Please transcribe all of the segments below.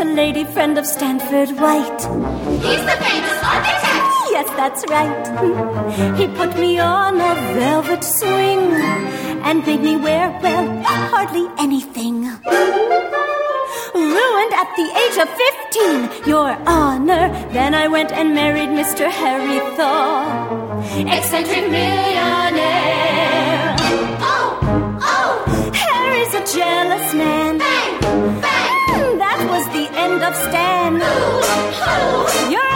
the lady friend of Stanford White. He's the famous architect. Yes, that's right. He put me on a velvet swing and made me wear, well, hardly anything. Ruined at the age of 15, Your Honor. Then I went and married Mr. Harry Thaw. Eccentric millionaire. Oh, oh, Harry's a jealous man. bang, bang. That was the end of Stan.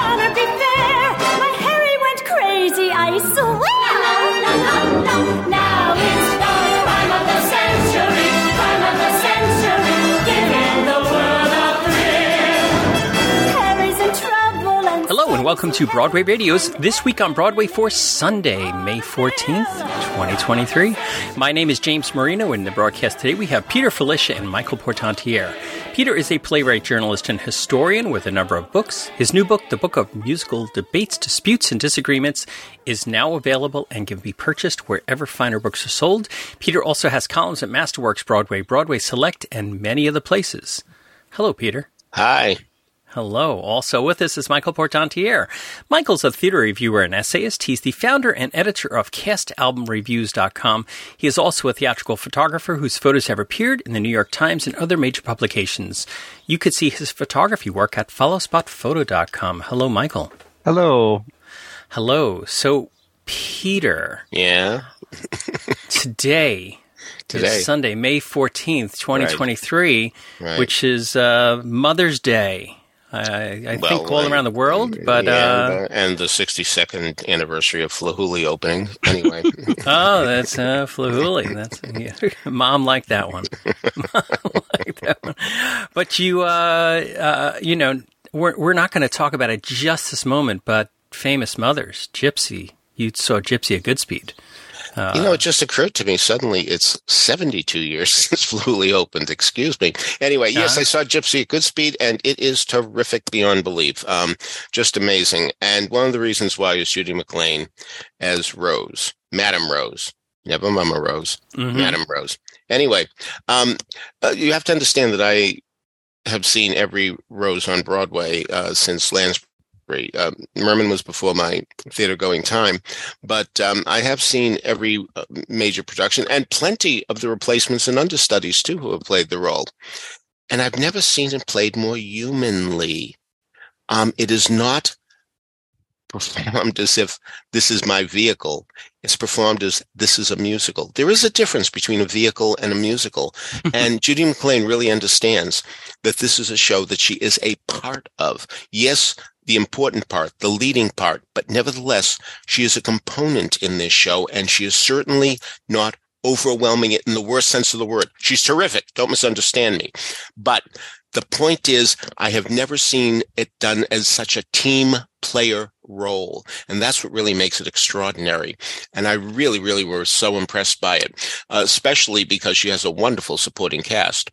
Welcome to Broadway Radio's This Week on Broadway for Sunday, May 14th, 2023. My name is James Marino. and In the broadcast today, we have Peter Filichia and Michael Portantiere. Peter is a playwright, journalist, and historian with a number of books. His new book, The Book of Musical Debates, Disputes, and Disagreements, is now available and can be purchased wherever finer books are sold. Peter also has columns at Masterworks Broadway, Broadway Select, and many other places. Hello, Peter. Hi. Hello. Also with us is Michael Portantiere. Michael's a theater reviewer and essayist. He's the founder and editor of CastAlbumReviews.com. He is also a theatrical photographer whose photos have appeared in the New York Times and other major publications. You could see his photography work at followspotphoto.com. Hello, Michael. Hello. Hello. So, Peter, Yeah. today, Today. is Sunday, May 14th, 2023, Right. which is uh, Mother's Day. I, I Well, think all around the world, but and, uh, uh, and the 62nd anniversary of Flahooley opening. Anyway, oh, that's uh, Flahooley. That's yeah. mom liked that one. Mom liked that one. But you, uh, uh, you know, we're we're not going to talk about it just this moment. But famous mothers, Gypsy. You saw Gypsy at Goodspeed. You know, it just occurred to me suddenly it's 72 years since Flahooley opened. Excuse me. Anyway, yes, Uh-huh. I saw Gypsy at Goodspeed, and it is terrific beyond belief. Um, just amazing. And one of the reasons why is Judy McLane as Rose, Madam Rose, never Mama Rose. Mhm. Madam Rose. Anyway, um, uh, you have to understand that I have seen every Rose on Broadway uh, since Lansbury. Um, Merman was before my theater going time, but um, I have seen every uh, major production and plenty of the replacements and understudies too who have played the role. And I've never seen it played more humanly. Um, it is not performed as if this is my vehicle. It's performed as this is a musical. There is a difference between a vehicle and a musical. and Judy McLane really understands that this is a show that she is a part of. Yes, the important part, the leading part, but nevertheless, she is a component in this show and she is certainly not overwhelming it in the worst sense of the word. She's terrific. Don't misunderstand me. But the point is, I have never seen it done as such a team player role. And that's what really makes it extraordinary. And I really, really were so impressed by it, uh, especially because she has a wonderful supporting cast.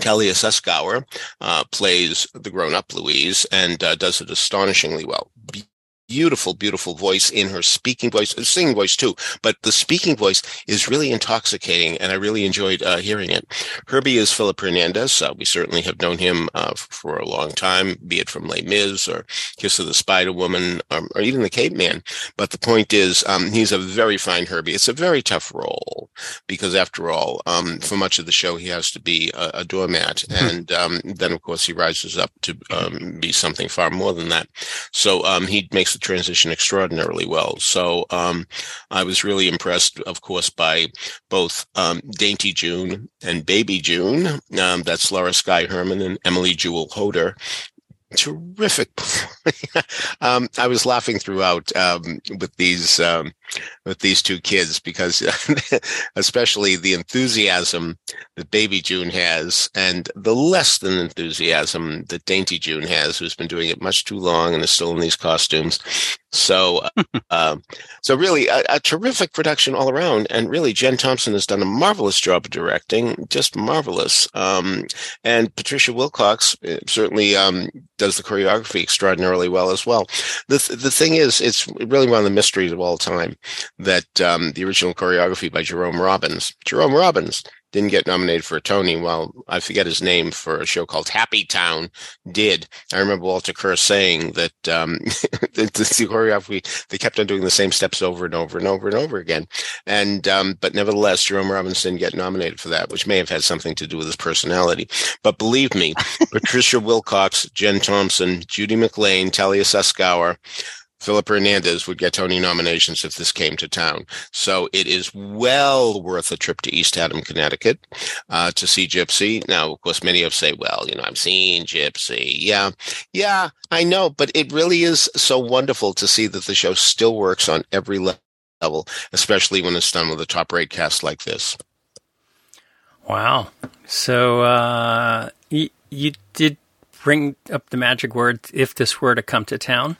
Talia Suskauer uh, plays the grown-up Louise and uh, does it astonishingly well. Be- beautiful, beautiful voice in her speaking voice, singing voice too. But the speaking voice is really intoxicating, and I really enjoyed uh, hearing it. Herbie is Philip Hernandez. Uh, we certainly have known him uh, for a long time, be it from Les Mis or Kiss of the Spider Woman um, or even The Capeman. But the point is, um, he's a very fine Herbie. It's a very tough role because, after all, um, for much of the show, he has to be a, a doormat, and um, then of course he rises up to um, be something far more than that. So um, he makes the transition extraordinarily well. So um, I was really impressed, of course, by both um, Dainty June and Baby June. Um, that's Laura Sky Herman and Emily Jewel Hoder. Terrific. um, I was laughing throughout um, with these um, with these two kids because, especially the enthusiasm that Baby June has, and the less than enthusiasm that Dainty June has, who's been doing it much too long and is still in these costumes. So, uh, so really a, a terrific production all around. And really, Jenn Thompson has done a marvelous job of directing, just marvelous. Um, and Patricia Wilcox uh, certainly um, does the choreography extraordinarily well as well. The th- the thing is, it's really one of the mysteries of all time that um, the original choreography by Jerome Robbins. Jerome Robbins didn't get nominated for a Tony, while I forget his name for a show called Happy Town did. I remember Walter Kerr saying that um, the, the choreography they kept on doing the same steps over and over and over and over again, and um, but nevertheless, Jerome Robbins didn't get nominated for that, which may have had something to do with his personality. But believe me, Patricia Wilcox, Jenn Thompson, Judy McLane, Talia Suskauer, Philip Hernandez would get Tony nominations if this came to town. So it is well worth a trip to East Haddam, Connecticut, uh, to see Gypsy. Now, of course, many of say, well, you know, I've seen Gypsy. Yeah. Yeah, I know, but it really is so wonderful to see that the show still works on every level, especially when it's done with a top rate cast like this. Wow. So, uh, you did bring up the magic word if this were to come to town.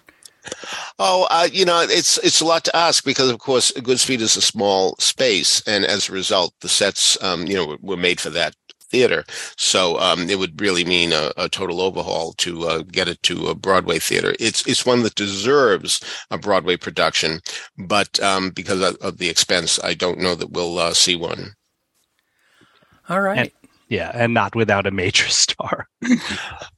Oh, uh, you know, it's it's a lot to ask because, of course, Goodspeed is a small space, and as a result, the sets, um, you know, were made for that theater. So um, it would really mean a, a total overhaul to uh, get it to a Broadway theater. It's it's one that deserves a Broadway production, but um, because of, of, the expense, I don't know that we'll uh, see one. All right. And, yeah, and not without a major star.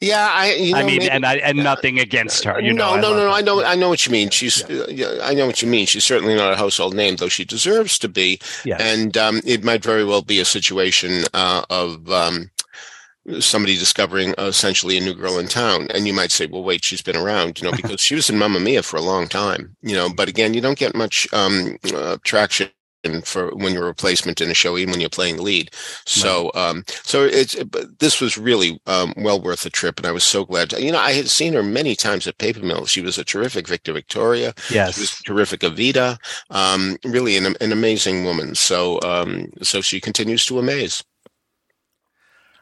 yeah, I. You know, I mean, maybe, and I, and nothing against her. You no, know, no, no, no. I know, I know what you mean. She's, yeah. uh, I know what you mean. She's certainly not a household name, though she deserves to be. Yes. And um, it might very well be a situation uh, of. Um, somebody discovering uh, essentially a new girl in town and you might say well wait she's been around you know because she was in mamma mia for a long time you know but again you don't get much um, uh, traction for when you're a replacement in a show, even when you're playing the lead. So, um, so it's this was really um, well worth the trip, and I was so glad. To, you know, I had seen her many times at Paper Mill. She was a terrific Victor Victoria. Yes, she was terrific Evita. Um, really, an, an amazing woman. So, um, so she continues to amaze.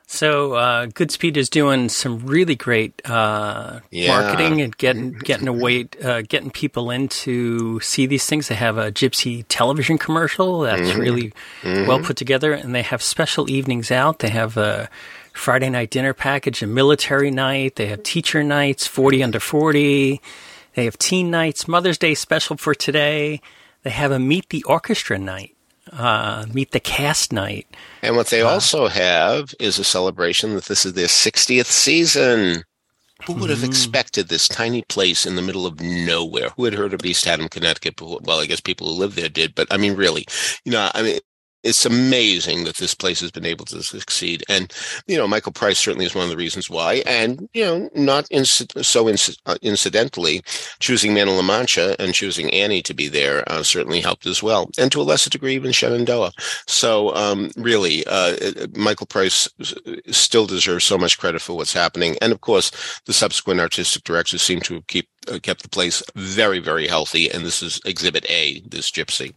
So uh, Goodspeed is doing some really great uh, Yeah. marketing and getting getting away, uh, getting people in to see these things. They have a Gypsy television commercial that's really well put together, and they have special evenings out. They have a Friday night dinner package, a military night. They have teacher nights, forty under forty. They have teen nights, Mother's Day special for today. They have a meet the orchestra night, uh, meet the cast night. And what they also have is a celebration that this is their 60th season. Who would have expected this tiny place in the middle of nowhere? Who had heard of East Haddam, Connecticut? Well, I guess people who live there did, but I mean, really, you know, I mean, it's amazing that this place has been able to succeed. And, you know, Michael Price certainly is one of the reasons why. And, you know, not so uh, incidentally, choosing Man of La Mancha and choosing Annie to be there uh, certainly helped as well. And to a lesser degree, even Shenandoah. So, um, really, uh, Michael Price still deserves so much credit for what's happening. And of course, the subsequent artistic directors seem to have keep, uh, kept the place very, very healthy. And this is Exhibit A, this Gypsy.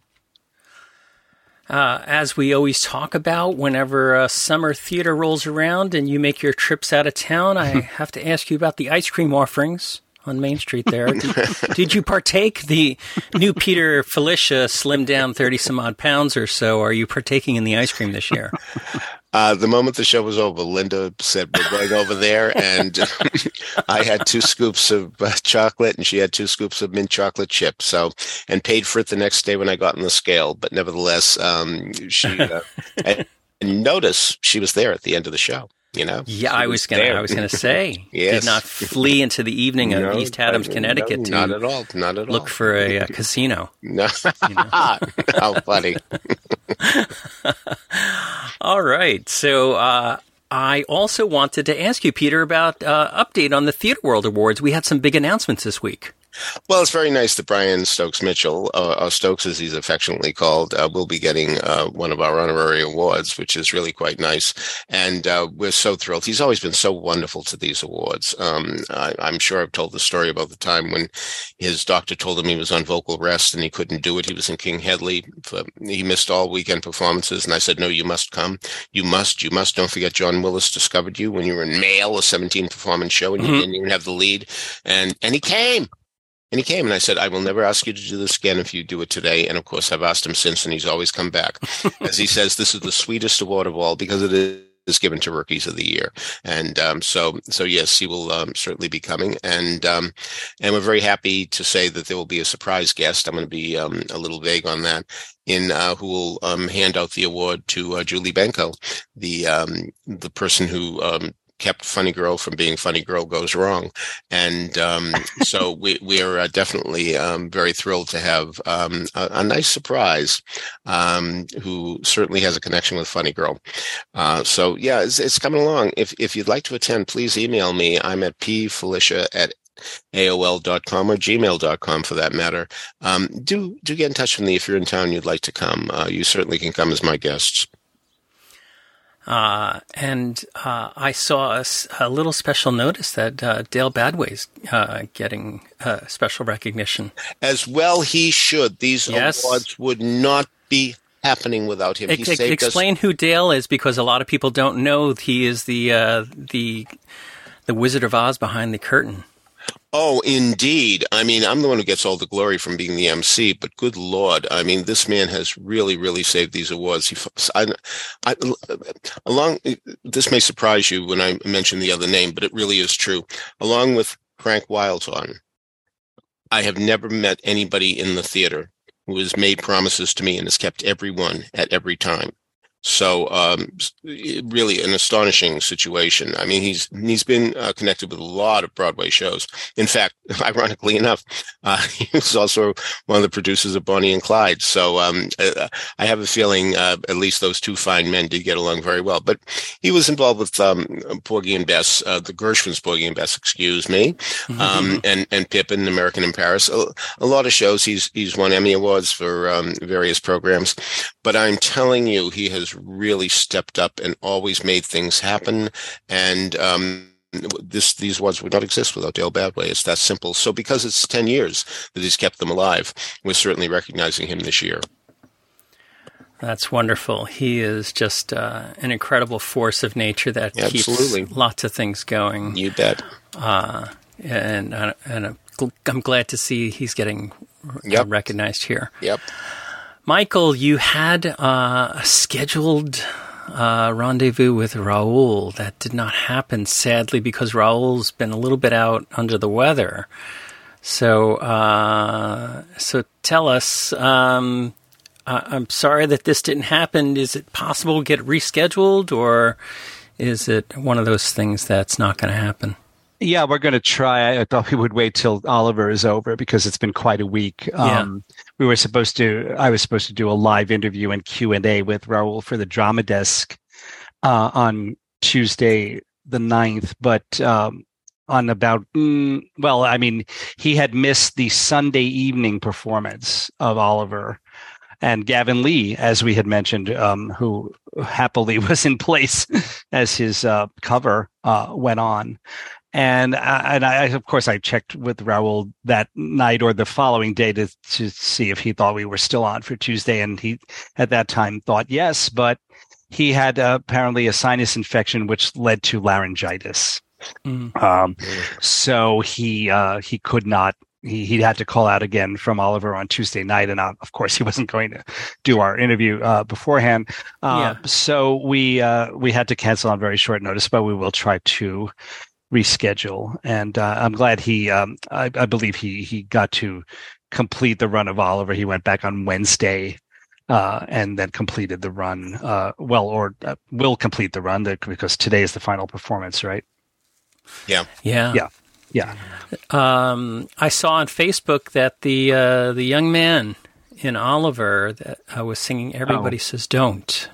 Uh, as we always talk about whenever uh, summer theater rolls around and you make your trips out of town, I have to ask you about the ice cream offerings on Main Street there. Did, did you partake? The new Peter Filichia slimmed down 30 some odd pounds or so. Are you partaking in the ice cream this year? Uh, the moment the show was over, Linda said, We're going over there. And I had two scoops of uh, chocolate and she had two scoops of mint chocolate chip. So, and paid for it the next day when I got on the scale. But nevertheless, um, she, uh, and, notice she was there at the end of the show. You know, Yeah, I was gonna. there. I was gonna say, Yes. did not flee into the evening of No, East Haddam, Connecticut, no, not at all. Not at all. look for a, uh casino. No, how funny. All right. So uh, I also wanted to ask you, Peter, about uh, update on the Theater World Awards. We had some big announcements this week. Well, it's very nice that Brian Stokes Mitchell, uh, or Stokes as he's affectionately called, uh, will be getting uh, one of our honorary awards, which is really quite nice. And uh, we're so thrilled. He's always been so wonderful to these awards. Um, I, I'm sure I've told the story about the time when his doctor told him he was on vocal rest and he couldn't do it. He was in King Hedley. For, he missed all weekend performances. And I said, No, you must come. You must. You must. Don't forget, John Willis discovered you when you were in Mail, a 17 performance show, and you Mhm. didn't even have the lead. And, and he came. And he came and I said, I will never ask you to do this again if you do it today. And of course, I've asked him since, and he's always come back. As he says, this is the sweetest award of all because it is is given to rookies of the year. And um, so, so yes, he will um, certainly be coming. And um, and we're very happy to say that there will be a surprise guest. I'm going to be um, a little vague on that. In uh, who will um, hand out the award to uh, Julie Benko, the um, the person who um, kept Funny Girl from being Funny Girl Goes Wrong. And um, so we, we are uh, definitely um, very thrilled to have um, a, a, nice surprise um, who certainly has a connection with Funny Girl. Uh, so yeah, it's, it's, coming along. If, if you'd like to attend, please email me. I'm at pfelicia at AOL.com or gmail.com for that matter. Um, do, do get in touch with me if you're in town you'd like to come. Uh, you certainly can come as my guests. Uh, and uh, I saw a, a, little special notice that uh, Dale Badway's uh, getting uh, special recognition. As well, he should. These yes. awards would not be happening without him. Ex- explain us- who Dale is, because a lot of people don't know he is the uh, the the Wizard of Oz behind the curtain. Oh, indeed. I mean, I'm the one who gets all the glory from being the MC, but good Lord. I mean, this man has really, really saved these awards. He, I, I, along, eh, this may surprise you when I mention the other name, but it really is true. Along with Frank Wildhorn, I have never met anybody in the theater who has made promises to me and has kept every one at every time. So, um, really an astonishing situation. I mean, he's he's been uh, connected with a lot of Broadway shows. In fact, ironically enough, uh, he was also one of the producers of Bonnie and Clyde. So, um, uh, I have a feeling uh, at least those two fine men did get along very well. But he was involved with um, Porgy and Bess, uh, the Gershwins, Porgy and Bess, excuse me, mm-hmm. um, and and Pippin, American in Paris. A, a, lot of shows. He's he's won Emmy awards for um, various programs. But I'm telling you, he has really stepped up and always made things happen. And um, this these words would not exist without Dale Badway. It's that simple. So because it's ten years that he's kept them alive, we're certainly recognizing him this year. That's wonderful. He is just uh, an incredible force of nature that Absolutely. keeps lots of things going. You bet. Uh, and uh, and I'm glad to see he's getting yep. recognized here. Yep. Michael, you had uh, a scheduled uh, rendezvous with Raul that did not happen, sadly, because Raul's been a little bit out under the weather. So, uh, so tell us. Um, I'm sorry that this didn't happen. Is it possible to get rescheduled, or is it one of those things that's not going to happen? Yeah, we're going to try. I thought we would wait till Oliver is over because it's been quite a week. Yeah. Um, we were supposed to. I was supposed to do a live interview and Q and A with Raul for the Drama Desk uh, on Tuesday the 9th, but um, on about mm, well, I mean, he had missed the Sunday evening performance of Oliver and Gavin Lee, as we had mentioned, um, who happily was in place as his uh, cover uh, went on. And I, and I, of course, I checked with Raul that night or the following day to to see if he thought we were still on for Tuesday, and he at that time thought yes, but he had uh, apparently a sinus infection which led to laryngitis. Mm. Um, so he uh, he could not. He he had to call out again from Oliver on Tuesday night, and uh, of course he wasn't going to do our interview uh, beforehand. Uh, yeah. So we uh, we had to cancel on very short notice, but we will try to reschedule. And uh, I'm glad he, um, I, I, believe he he got to complete the run of Oliver. He went back on Wednesday. Uh, and then completed the run. Uh, well, or uh, will complete the run because today is the final performance, right? Yeah, yeah, yeah, yeah. Um, I saw on Facebook that the uh, the young man in Oliver that uh, was singing "Everybody oh. Says Don't."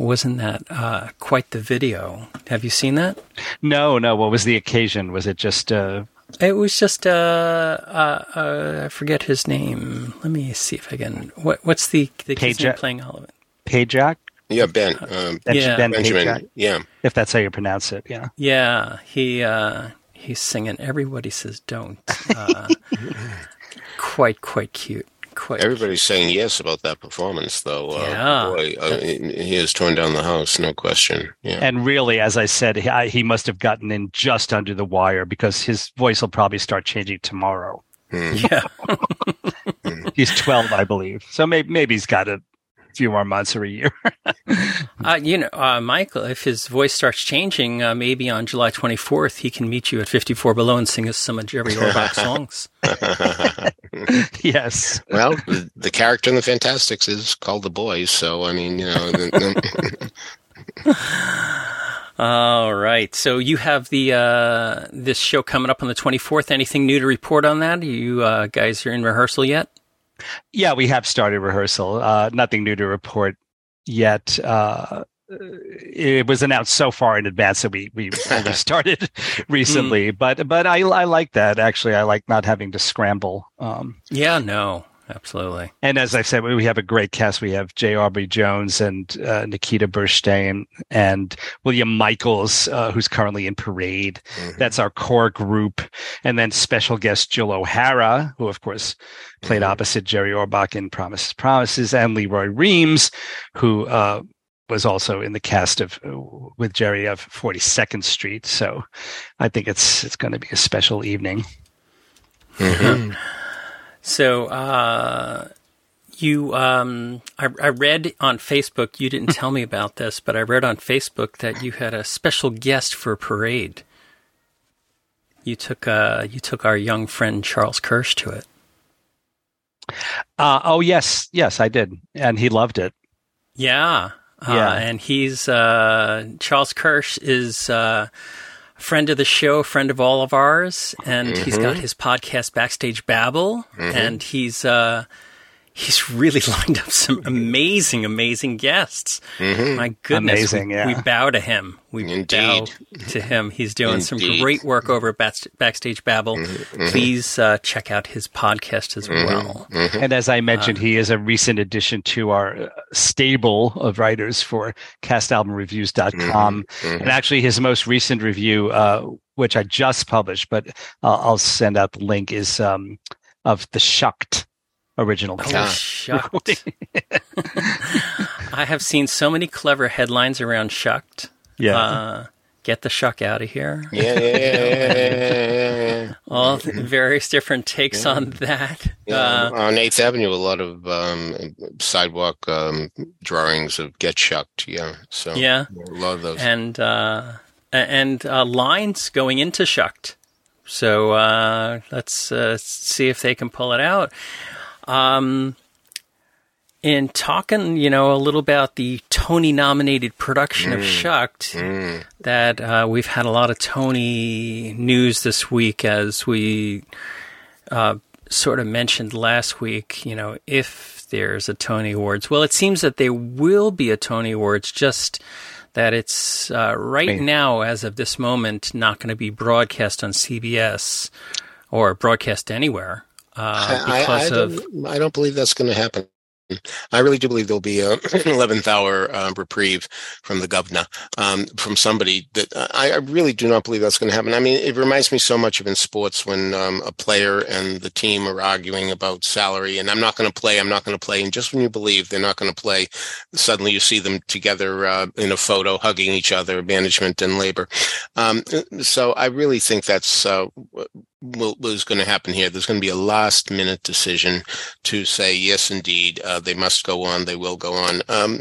Wasn't that uh, quite the video? Have you seen that? No, no. What was the occasion? Was it just? Uh... It was just uh, uh, uh, I forget his name. Let me see if I can. What, what's the the kid's name playing all of it? Pajak. Yeah, Ben. Um, yeah, Ben Benjamin. Pajak, yeah, if that's how you pronounce it. Yeah. Yeah, he uh, he's singing. Everybody says don't. Uh, quite quite cute quite. Everybody's saying yes about that performance, though. Uh, yeah, boy, uh, he has torn down the house, no question. Yeah, and really, as I said, he, he must have gotten in just under the wire because his voice will probably start changing tomorrow. Hmm. Yeah, he's twelve, I believe. So maybe maybe he's got a few more months or a year. Uh, you know, uh, Michael, if his voice starts changing, uh, maybe on July 24th, he can meet you at 54 Below and sing us some of Jerry Orbach songs. yes. well, the, the character in the Fantasticks is called the Boys, so I mean, you know. the- All right. So you have the uh, this show coming up on the 24th. Anything new to report on that? You uh, guys are in rehearsal yet? Yeah, we have started rehearsal. Uh, nothing new to report yet. Uh, it was announced so far in advance that we we only started recently. But but I I like that actually. I like not having to scramble. Um, Yeah, no, absolutely. and as I said, we have a great cast. We have J. Aubrey Jones and uh, Nikita Burstein and William Michaels, uh, who's currently in Parade. That's our core group. And then special guest Jill O'Hara, who of course played Mhm. opposite Jerry Orbach in Promises, Promises, and Lee Roy Reams, who uh, was also in the cast of uh, with Jerry of 42nd Street. So I think it's it's going to be a special evening. Mhm. So uh, you, um, I, I read on Facebook. You didn't tell me about this, but I read on Facebook that you had a special guest for Parade. You took uh, you took our young friend Charles Kirsch to it. Uh, oh yes, yes, I did, and he loved it. Yeah. Uh, Yeah. And he's, uh, Charles Kirsch is, uh, friend of the show, friend of all of ours. And he's got his podcast, Backstage Babble. And he's, uh, he's really lined up some amazing, amazing guests. My goodness. Amazing, we, yeah. we bow to him. We bow to him. He's doing some great work over at Backs- Backstage Babble. Please, uh, check out his podcast as well. And as I mentioned, he is a recent addition to our uh, stable of writers for castalbumreviews.com. And actually, his most recent review, uh, which I just published, but uh, I'll send out the link, is um, of the Shucked original Oh, shucked. I have seen so many clever headlines around shucked. Yeah. Uh, get the shuck out of here. Yeah, yeah, yeah, yeah, yeah, yeah, yeah. All the various different takes on that. Yeah, Uh, on Eighth Avenue, a lot of um, sidewalk um, drawings of "Get Shucked." Yeah, so yeah. a lot of those. And, uh, and uh, lines going into shucked. So uh, let's uh, see if they can pull it out. Um, in talking, you know, a little about the Tony nominated production of Shucked, Mm. that uh, we've had a lot of Tony news this week as we uh, sort of mentioned last week, you know, if there's a Tony Awards. Well, it seems that there will be a Tony Awards, just that it's uh, right Right. now, as of this moment, not going to be broadcast on CBS or broadcast anywhere uh, I, I, I of. don't, I don't believe that's going to happen. I really do believe there'll be a, an 11th hour um, reprieve from the governor, um, from somebody that I, I really do not believe that's going to happen. I mean, it reminds me so much of in sports when um, a player and the team are arguing about salary and I'm not going to play, I'm not going to play. And just when you believe they're not going to play, suddenly you see them together uh, in a photo hugging each other, management and labor. Um, so I really think that's uh, will, was going to happen here. There's going to be a last minute decision to say, yes, indeed, uh, they must go on. They will go on. Um,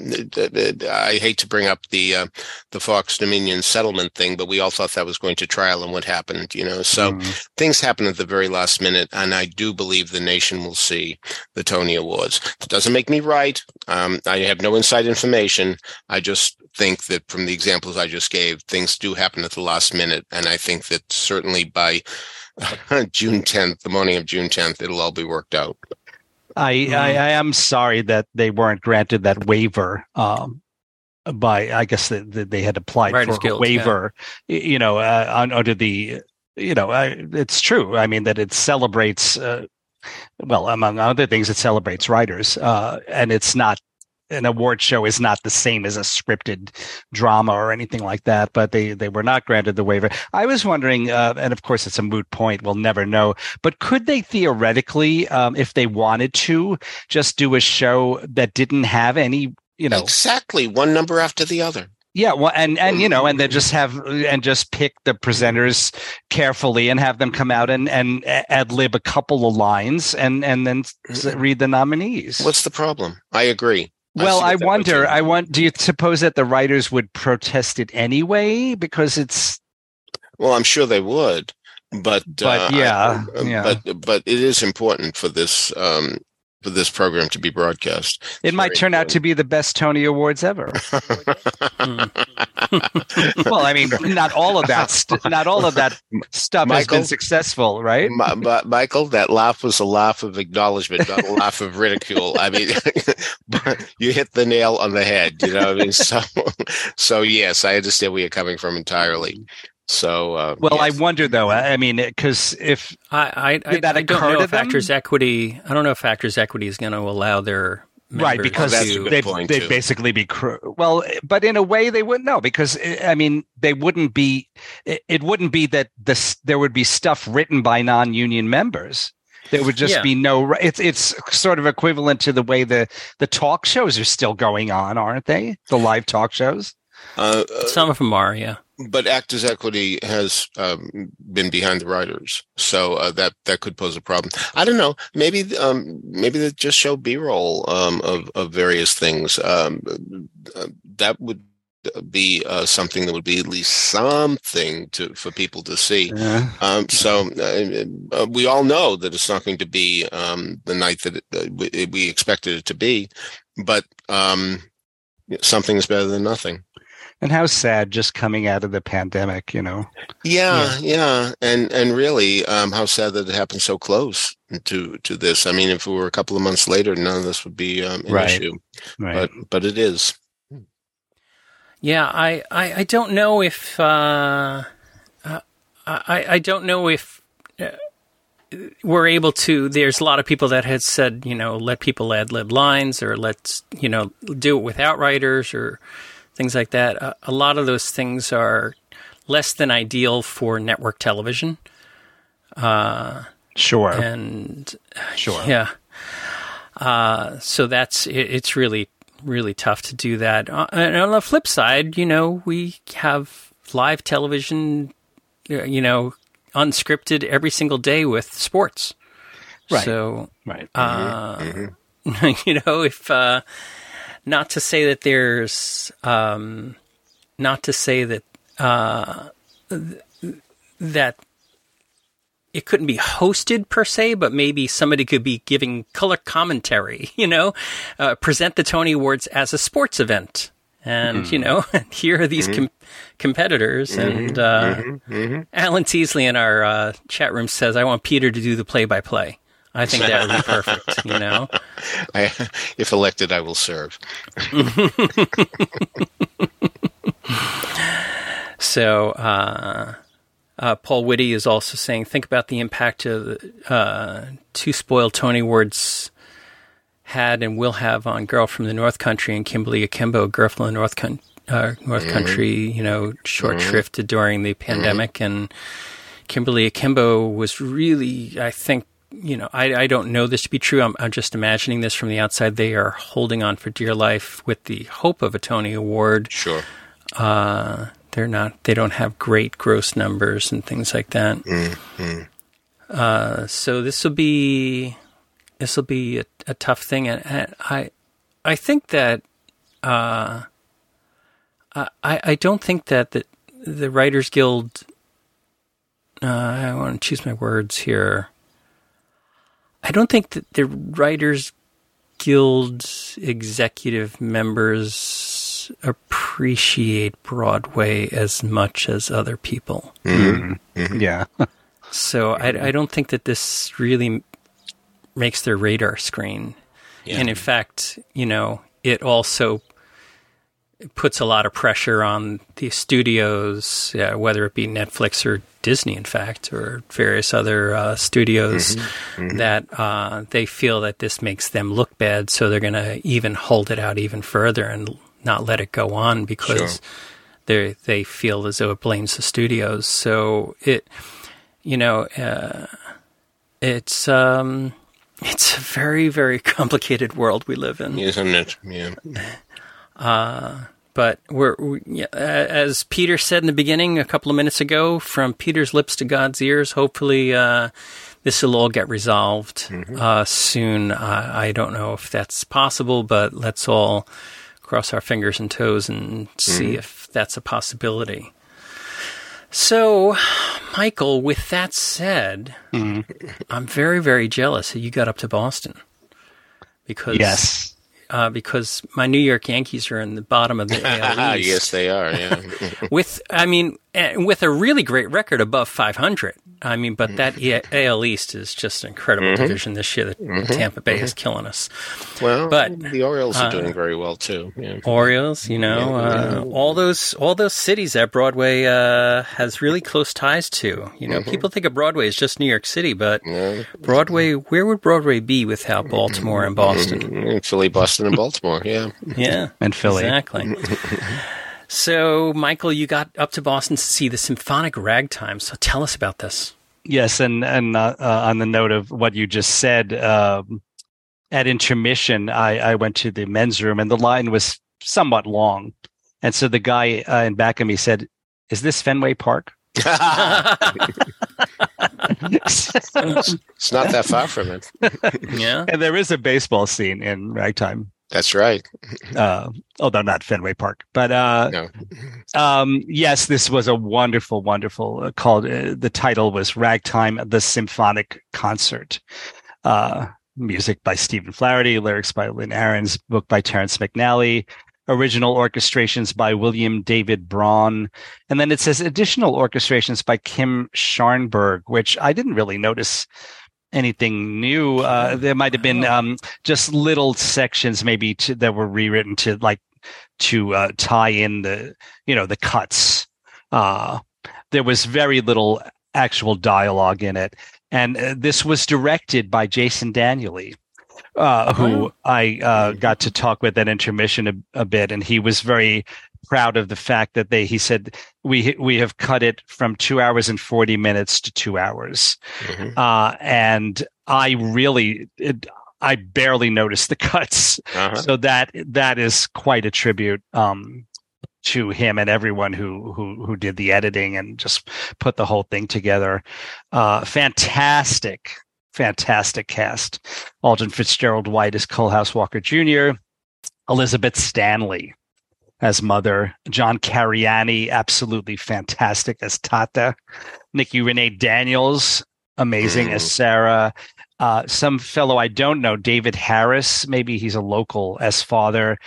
I hate to bring up the, uh, the Fox Dominion settlement thing, but we all thought that was going to trial and what happened, you know, so Mm. things happen at the very last minute. And I do believe the nation will see the Tony Awards. It doesn't make me right. Um, I have no inside information. I just think that from the examples I just gave, things do happen at the last minute. And I think that certainly by June 10th, the morning of June 10th, it'll all be worked out. I, I, I am sorry that they weren't granted that waiver. Um, by I guess that that they had applied Writers for Guild, a waiver, y- you know, uh, on, under the, you know, uh, it's true. I mean that it celebrates, uh, well, among other things, it celebrates writers, uh, and it's not an award show is not the same as a scripted drama or anything like that. But they they were not granted the waiver. I was wondering, uh, and of course it's a moot point. We'll never know. But could they theoretically, um, if they wanted to, just do a show that didn't have any, you know, Exactly. One number after the other. yeah, well, and and you know, and then just have and just pick the presenters carefully and have them come out and and ad lib a couple of lines and and then read the nominees. What's the problem? I agree. Well, I wonder. I want. Do you suppose that the writers would protest it anyway because it's Well, I'm sure they would, but But, uh, yeah, I- yeah. but but it is important for this um, for this program to be broadcast. it might turn out to be the best Tony Awards ever. well, I mean, not all of that. St- not all of that stuff has been successful, right? Ma- Ma- Michael, that laugh was a laugh of acknowledgement, not a laugh of ridicule. I mean, you hit the nail on the head. You know, what I mean, so so yes, I understand where you're coming from entirely. So, uh, Well, I wonder though. I I mean, because if I I, I, Did that I don't know to if them? Factors Equity. I don't know if Factors Equity is going to allow their right because That's to- good they'd, they'd basically be cr- well but in a way they wouldn't know because i mean they wouldn't be it, it wouldn't be that this there would be stuff written by non-union members there would just Yeah. be no it's it's sort of equivalent to the way the the talk shows are still going on aren't they the live talk shows Uh, uh, some of them are, yeah. But Actors Equity has um, been behind the writers, so uh, that that could pose a problem. I don't know. Maybe um, maybe they just show B-roll um, of of various things. Um, uh, that would be uh, something that would be at least something to for people to see. yeah Um, so uh, uh, we all know that it's not going to be um, the night that it, uh, we, we expected it to be, but um, something is better than nothing. And how sad just coming out of the pandemic you know Yeah, yeah, and and really, um, how sad that it happened so close to to this. I mean, if it were a couple of months later, none of this would be um, an Right. issue. right But but it is. Yeah, I, I, I don't know if uh, uh, I I don't know if uh, we're able to. There's a lot of people that had said you know let people ad lib lines or let's you know do it without writers or things like that. Uh, a lot of those things are less than ideal for network television sure and sure yeah. Uh, so that's it, it's really really tough to do that. Uh, and on the flip side, you know, we have live television, uh, you know, unscripted every single day with sports. Right. So right uh, you know, if uh, not to say that there's, um, not to say that uh, th- that it couldn't be hosted per se, but maybe somebody could be giving color commentary. You know, uh, present the Tony Awards as a sports event. And you know, here are these com- competitors. And uh, Alan Teasley in our uh, chat room says, "I want Peter to do the play-by-play." I think that would be perfect. You know, I, if elected, I will serve. So uh, uh, Paul Whitty is also saying, think about the impact of uh, two spoiled Tony Awards had and will have on Girl from the North Country and Kimberly Akimbo, Girl from the North, Coun- uh, North Country, you know, short shrifted during the pandemic. And Kimberly Akimbo was really, I think, you know, I, I don't know this to be true. I'm, I'm just imagining this from the outside. They are holding on for dear life with the hope of a Tony Award Sure. uh, they're not they don't have great gross numbers and things like that. Uh, so this will be this will be a, a tough thing, and, and I I think that uh, I I don't think that the the Writers Guild. Uh, I want to choose my words here. I don't think that the Writers Guild executive members appreciate Broadway as much as other people. Mm-hmm. Mm-hmm. yeah So I, I don't think that this really makes their radar screen. And in fact, you know, it also puts a lot of pressure on the studios, yeah, whether it be Netflix or Disney, in fact, or various other uh, studios, that uh, they feel that this makes them look bad. So they're going to even hold it out even further and not let it go on because Sure. they they feel as though it blames the studios. So it, you know, uh, it's um, it's a very very complicated world we live in. Isn't it? Yeah. But we're we, uh, as Peter said in the beginning a couple of minutes ago, from Peter's lips to God's ears. Hopefully, uh, this will all get resolved Mhm. uh, soon. I, I don't know if that's possible, but let's all cross our fingers and toes and see if that's a possibility. So, Michael, with that said, Mhm. I'm very, very jealous that you got up to Boston because Yes. Uh, because my New York Yankees are in the bottom of the AL East. yes, they are. Yeah. with I mean eh, with a really great record above 500. I mean, but that Mm-hmm. AL East is just an incredible division this year. That Tampa Bay is killing us. well, But, the Orioles are uh, doing very well too. Yeah. Orioles, you know, uh, all those all those cities that Broadway uh, has really close ties to. You know, people think of Broadway as just New York City, but Yeah. Broadway, where would Broadway be without Baltimore and Boston? Philly, Boston, and Baltimore. Yeah. Yeah, And Philly. Exactly. so, Michael, you got up to Boston to see the symphonic ragtime. So, tell us about this. Yes, and and uh, uh, on the note of what you just said, um, at intermission, I, I went to the men's room, and the line was somewhat long, and so the guy uh, in back of me said, "Is this Fenway Park?" it's not that far from it. yeah. and there is a baseball scene in Ragtime, That's right. uh, although not Fenway Park. But uh, No. um, yes, this was a wonderful, wonderful uh, called. Uh, the title was Ragtime: The Symphonic Concert. Uh, music by Stephen Flaherty, lyrics by Lynn Ahrens, book by Terrence McNally, original orchestrations by William David Brohn, and then it says additional orchestrations by Kim Scharnberg, which I didn't really notice anything new. Uh, there might have been um, just little sections maybe to, that were rewritten to like to uh, tie in the you know the cuts. Uh, there was very little actual dialogue in it, and uh, this was directed by Jason Danieley. Uh, who I uh, got to talk with at intermission a, a bit, and he was very proud of the fact that they. He said we we have cut it from two hours and forty minutes to two hours, Mhm. uh, and I really, it, I barely noticed the cuts. Uh-huh. So that that is quite a tribute um, to him and everyone who who who did the editing and just put the whole thing together. Uh, fantastic, fantastic cast. Alton Fitzgerald White as Coalhouse Walker Jr. Elizabeth Stanley as mother. John Cariani, absolutely fantastic as Tata. Nikki Renee Daniels, amazing as Sarah. Uh, some fellow I don't know, David Harris, maybe he's a local as father.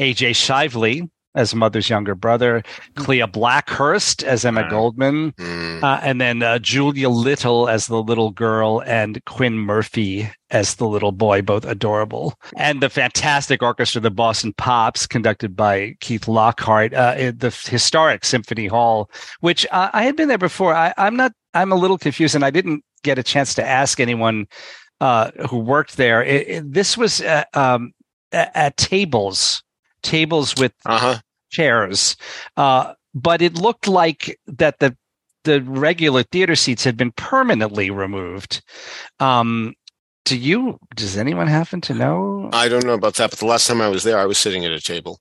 AJ Shively as mother's younger brother. Klea Blackhurst as Emma Ah. Goldman. Mm. Uh, and then uh, Julia Little as the little girl and Quinn Murphy as the little boy, both adorable. And the fantastic orchestra, the Boston Pops, conducted by Keith Lockhart, uh, at the historic Symphony Hall, which uh, I had been there before. I, I'm not, I'm a little confused and I didn't get a chance to ask anyone uh, who worked there. It, it- this was uh, um, at, at tables, tables with Uh-huh. chairs. Uh, but it looked like that the the regular theater seats had been permanently removed. Um, do you? Does anyone happen to know? I don't know about that, but the last time I was there, I was sitting at a table.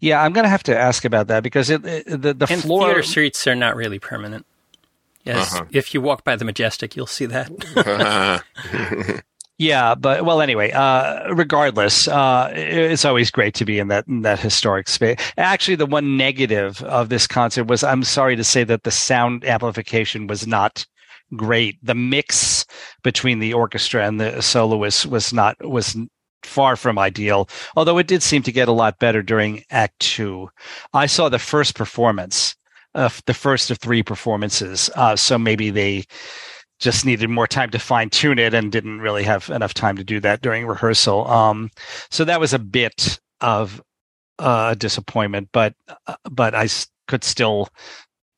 yeah, I'm going to have to ask about that because it, it- the the And floor. theater seats are not really permanent. Yes, Uh-huh. if you walk by the Majestic, you'll see that. Yeah, but well, anyway, uh, regardless, uh, it's always great to be in that in that historic space. Actually, the one negative of this concert was, I'm sorry to say that the sound amplification was not great. The mix between the orchestra and the soloists was not was far from ideal. Although it did seem to get a lot better during Act Two. I saw the first performance, uh, the first of three performances. Uh, so maybe they just needed more time to fine tune it and didn't really have enough time to do that during rehearsal. Um, so that was a bit of a disappointment, but but I could still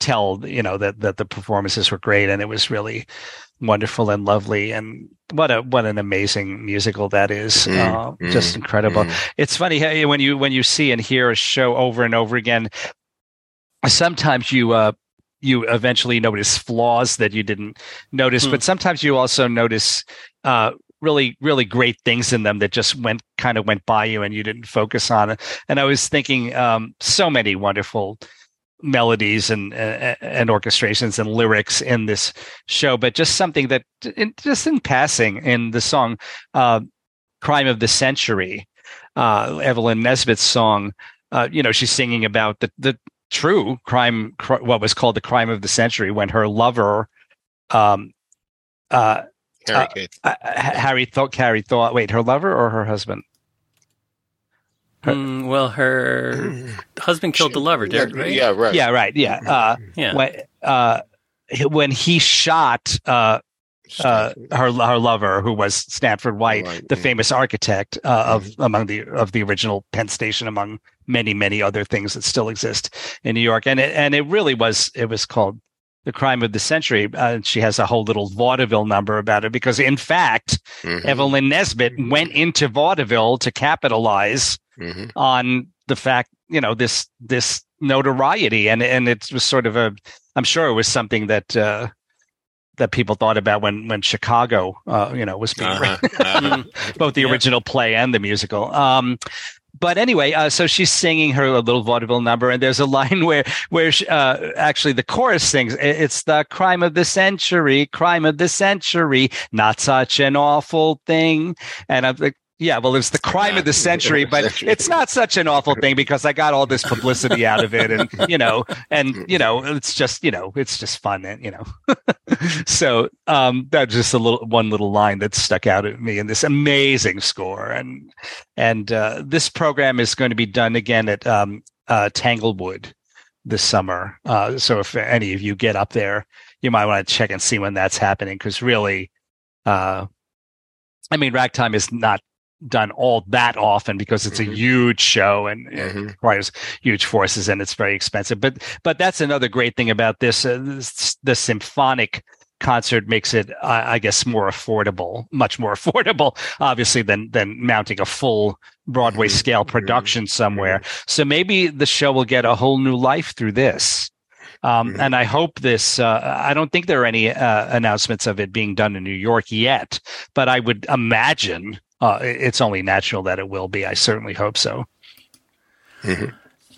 tell you know that that the performances were great and it was really wonderful and lovely and what a what an amazing musical that is Mm, uh, just mm, incredible mm. it's funny how, when you when you see and hear a show over and over again sometimes you uh you eventually notice flaws that you didn't notice Hmm. but sometimes you also notice uh really really great things in them that just went kind of went by you and you didn't focus on it and i was thinking um so many wonderful melodies and uh, and orchestrations and lyrics in this show, but just something that in, just in passing in the song uh, "Crime of the Century," uh, Evelyn Nesbit's song. Uh, you know, she's singing about the the true crime, cr- what was called the crime of the century, when her lover, um, uh, Harry Uh, uh, Harry Thaw, Carrie thought, wait, her lover or her husband? Her- Mm, well, her husband killed the lover, Derek, right? Yeah, right. Yeah, right. Yeah. Uh, Yeah. when uh, when he shot uh, uh, her her lover, who was Stanford White, Right, the yeah. famous architect uh, of among the of the original Penn Station, among many many other things that still exist in New York, and it and it really was it was called the crime of the century. Uh, she has a whole little vaudeville number about it because, in fact, Mhm, Evelyn Nesbit went into vaudeville to capitalize mhm. on the fact you know this this notoriety and and it was sort of a i'm sure it was something that uh that people thought about when when chicago uh you know was being Uh-huh, uh-huh. Both the Yeah. original play and the musical um but anyway, uh, so she's singing her little vaudeville number, and there's a line where, where she, uh, actually the chorus sings, "It's the crime of the century, crime of the century, not such an awful thing." And I'm like, "Yeah, well, it's the crime of the century, but it's not such an awful thing because I got all this publicity out of it, and you know, and you know, it's just, you know, it's just fun, and you know." so um, that's just a little one little line that stuck out at me in this amazing score, and and uh, this program is going to be done again at um, uh, Tanglewood this summer. Uh, so if any of you get up there, you might want to check and see when that's happening because really, uh, I mean, Ragtime is not done all that often because it's Mhm. a huge show and it Mhm. requires huge forces and it's very expensive. But but that's another great thing about this. Uh, this the symphonic concert makes it, I I guess, more affordable, much more affordable, obviously, than than mounting a full Broadway Mhm. scale Mhm. production somewhere. So maybe the show will get a whole new life through this. Um, Mhm. And I hope this. Uh, I don't think there are any uh, announcements of it being done in New York yet, but I would imagine uh, it's only natural that it will be. I certainly hope so.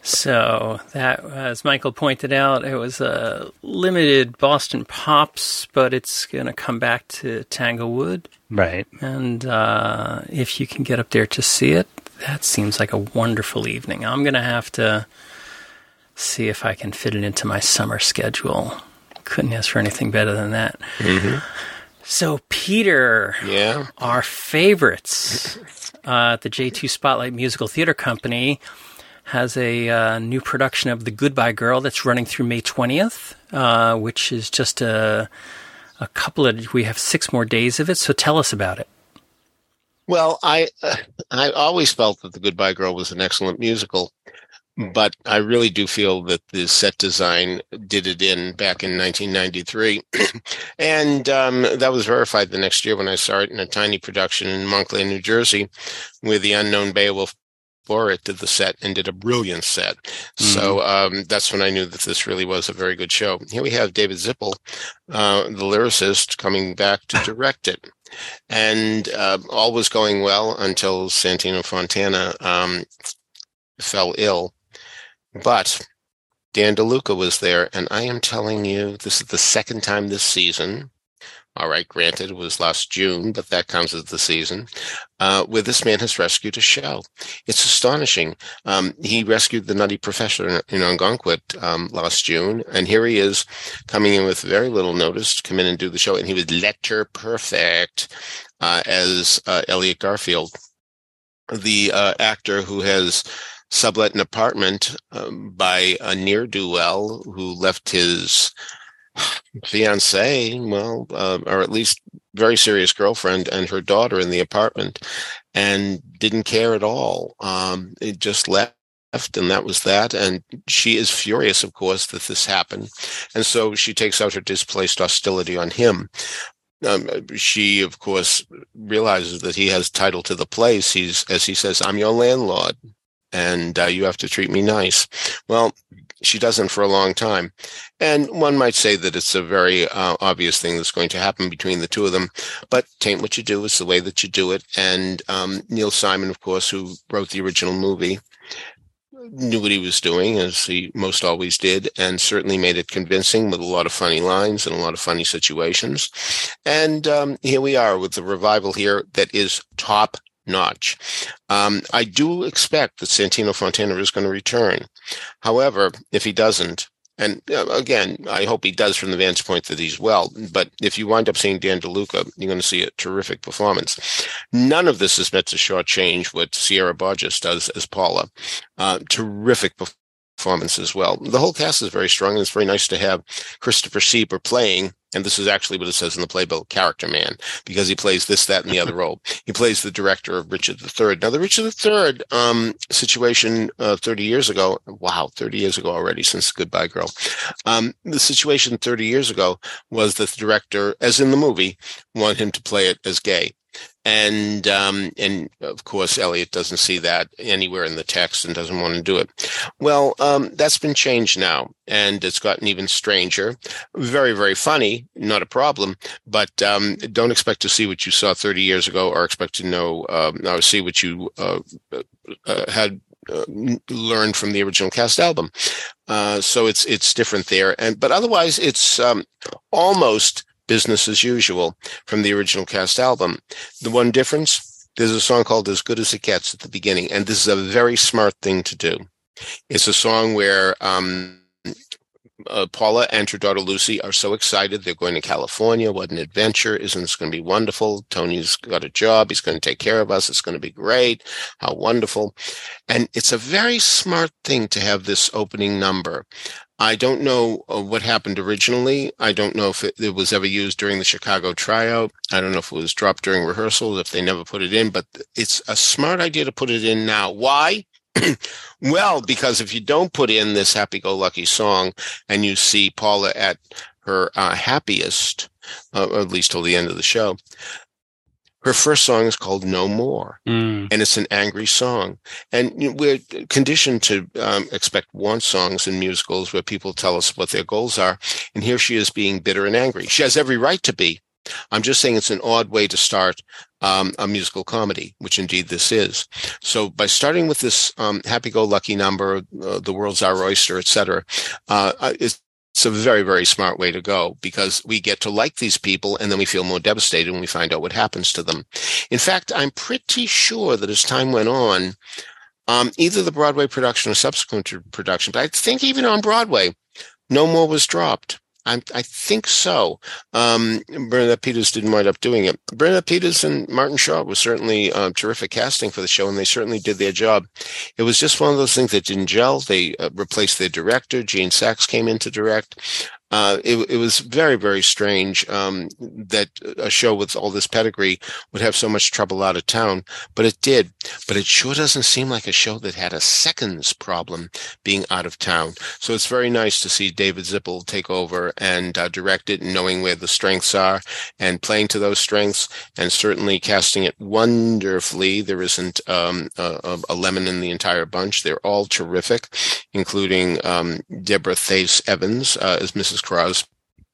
So that, as Michael pointed out, it was a limited Boston Pops, but it's going to come back to Tanglewood. Right. And uh, if you can get up there to see it, that seems like a wonderful evening. I'm going to have to see if I can fit it into my summer schedule. Couldn't ask for anything better than that. So, Peter, Yeah. our favorites uh, the J2 Spotlight Musical Theater Company has a uh, new production of The Goodbye Girl that's running through May 20th, uh, which is just a, a couple of, we have six more days of it. So tell us about it. Well, I uh, I always felt that The Goodbye Girl was an excellent musical, but I really do feel that the set design did it in back in 1993, and um, that was verified the next year when I saw it in a tiny production in Montclair, New Jersey, where the unknown Beowulf Boritt did the set and did a brilliant set. So um, that's when I knew that this really was a very good show. Here we have David Zippel, uh, the lyricist, coming back to direct it. And uh, all was going well until Santino Fontana um, fell ill. But Dan DeLuca was there, and I am telling you, this is the second time this season. All right, granted, it was last June, but that counts as the season, uh, where this man has rescued a show. It's astonishing. Um, he rescued the Nutty Professor in, in Ogunquit um, last June, and here he is coming in with very little notice to come in and do the show, and he was letter perfect uh, as uh, Elliot Garfield, the uh, actor who has sublet an apartment um, by a near do well who left his fiance, well, uh, or at least very serious girlfriend and her daughter in the apartment, and didn't care at all. Um, it just left. And that was that. And she is furious, of course, that this happened. And so she takes out her displaced hostility on him. Um, she, of course, realizes that he has title to the place. He's, as he says, I'm your landlord and uh, you have to treat me nice. Well, she doesn't for a long time. And one might say that it's a very uh, obvious thing that's going to happen between the two of them. But tain't what you do, is the way that you do it. And um, Neil Simon, of course, who wrote the original movie, knew what he was doing, as he most always did, and certainly made it convincing with a lot of funny lines and a lot of funny situations. And um, here we are with the revival here that is top notch. Um, I do expect that Santino Fontana is going to return. However, if he doesn't, and uh, again, I hope he does from the vantage point that he's well. But if you wind up seeing Dan DeLuca, you're going to see a terrific performance. None of this is meant to shortchange what Sierra Boggess does as Paula. Uh, terrific performance as well. The whole cast is very strong, and it's very nice to have Christopher Sieber playing and this is actually what it says in the playbill, character man, because he plays this, that, and the other role. He plays the director of Richard III. Now, the Richard III um, situation uh, 30 years ago, wow, 30 years ago already since Goodbye Girl. Um, the situation 30 years ago was that the director, as in the movie, wanted him to play it as gay and um, and of course Elliot doesn't see that anywhere in the text and doesn't want to do it. Well, um, that's been changed now, and it's gotten even stranger. Very very funny, not a problem, but um, don't expect to see what you saw 30 years ago, or expect to know um, or see what you uh, uh, had uh, learned from the original cast album. Uh, so it's it's different there, and but otherwise it's um, almost business as usual from the original cast album. The one difference, there's a song called As Good as It Gets at the beginning, and this is a very smart thing to do. It's a song where um, uh, Paula and her daughter Lucy are so excited. They're going to California. What an adventure. Isn't this going to be wonderful? Tony's got a job. He's going to take care of us. It's going to be great. How wonderful. And it's a very smart thing to have this opening number. I don't know uh, what happened originally. I don't know if it, it, was ever used during the Chicago tryout. I don't know if it was dropped during rehearsals, if they never put it in, but it's a smart idea to put it in now. Why? well, because if you don't put in this happy go lucky song and you see Paula at her uh, happiest, uh, at least till the end of the show, her first song is called No More, mm. and it's an angry song. And we're conditioned to um, expect want songs in musicals where people tell us what their goals are. And here she is being bitter and angry. She has every right to be. I'm just saying it's an odd way to start um, a musical comedy, which indeed this is. So by starting with this um, happy-go-lucky number, uh, the world's our oyster, etc., uh, it's it's a very, very smart way to go because we get to like these people and then we feel more devastated when we find out what happens to them. In fact, I'm pretty sure that as time went on, um, either the Broadway production or subsequent production, but I think even on Broadway, no more was dropped. I, I think so. Um, Bernadette Peters didn't wind up doing it. Bernadette Peters and Martin Short was certainly uh, terrific casting for the show, and they certainly did their job. It was just one of those things that didn't gel. They uh, replaced their director. Gene Saks came in to direct uh, it, it, was very, very strange um, that a show with all this pedigree would have so much trouble out of town, but it did. But it sure doesn't seem like a show that had a seconds problem being out of town. So it's very nice to see David Zippel take over and uh, direct it, knowing where the strengths are and playing to those strengths, and certainly casting it wonderfully. There isn't um, a, a, lemon in the entire bunch. They're all terrific, including um, Deborah Thace Evans uh, as Mrs. Crosby,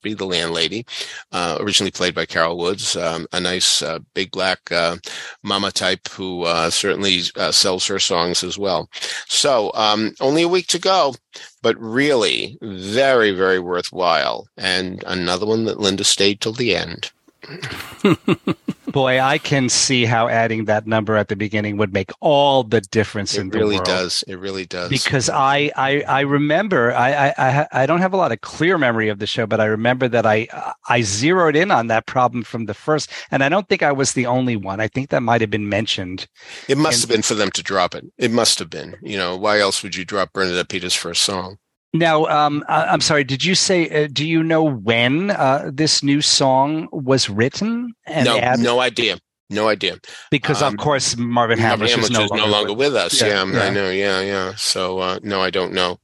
the landlady, uh, originally played by Carol Woods, um, a nice uh, big black uh, mama type who uh, certainly uh, sells her songs as well. So um, only a week to go, but really very, very worthwhile. And another one that Linda stayed till the end. Boy, I can see how adding that number at the beginning would make all the difference it in the really world. It really does. It really does. Because I, I, I remember I, I, I don't have a lot of clear memory of the show, but I remember that I, I zeroed in on that problem from the first, and I don't think I was the only one. I think that might have been mentioned. It must in, have been for them to drop it. It must have been. You know, why else would you drop Bernadette Peters' first song? Now, um, I, am sorry. Did you say? Uh, do you know when uh, this new song was written? no, added? no idea. No idea. Because um, of course Marvin Hamlisch is, no, is longer no longer with, with us. Yeah, yeah, yeah, I know. Yeah, yeah. So uh, no, I don't know.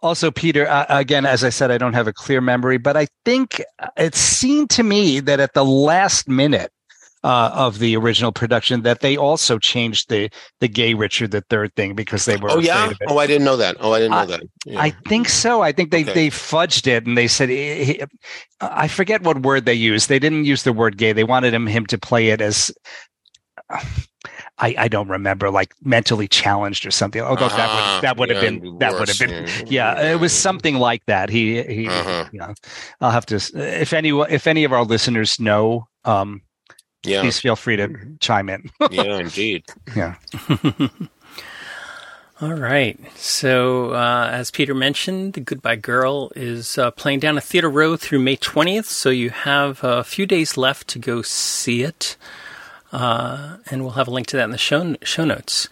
Also, Peter, uh, again, as I said, I don't have a clear memory, but I think it seemed to me that at the last minute, uh, of the original production that they also changed the the gay Richard the Third thing because they were. Oh yeah. Oh, I didn't know that. Oh, I didn't know that. Yeah. I think so. I think they okay. they fudged it and they said I forget what word they used. They didn't use the word gay. They wanted him him to play it as. I, I don't remember like mentally challenged or something. Although Uh-huh. that would that would have Yeah, been that would have been yeah. yeah, it was something like that. He he Uh-huh. you know, I'll have to if any if any of our listeners know um Yeah, please feel free to chime in. yeah, indeed. yeah. All right. So, uh, as Peter mentioned, The Goodbye Girl is uh, playing down at Theater Row through May 20th. So, you have a few days left to go see it. Uh, and we'll have a link to that in the show, show notes.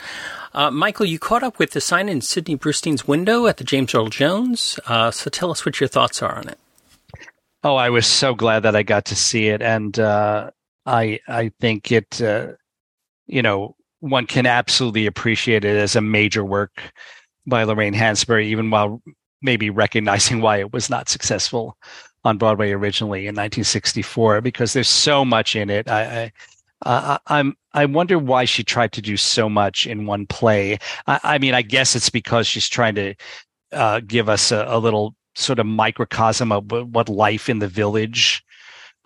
Uh, Michael, you caught up with the sign in Sidney Brustein's window at the James Earl Jones. Uh, so, tell us what your thoughts are on it. Oh, I was so glad that I got to see it, and uh, I I think it, uh, you know, one can absolutely appreciate it as a major work by Lorraine Hansberry, even while maybe recognizing why it was not successful on Broadway originally in 1964, because there's so much in it. I, I uh, I'm I wonder why she tried to do so much in one play. I, I mean, I guess it's because she's trying to uh, give us a, a little sort of microcosm of what life in the village,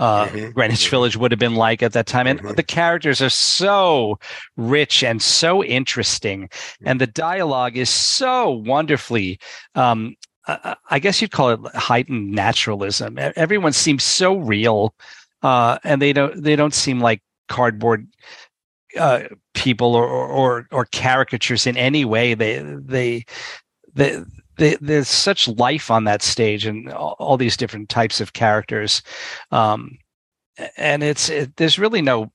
uh, Mhm. Greenwich Village would have been like at that time. And Mhm. the characters are so rich and so interesting, and the dialogue is so wonderfully. Um, I I guess you'd call it heightened naturalism. Everyone seems so real, uh, and they don't they don't seem like cardboard uh, people or, or or caricatures in any way. They they they, there's such life on that stage and all, all these different types of characters, um, and it's it, there's really no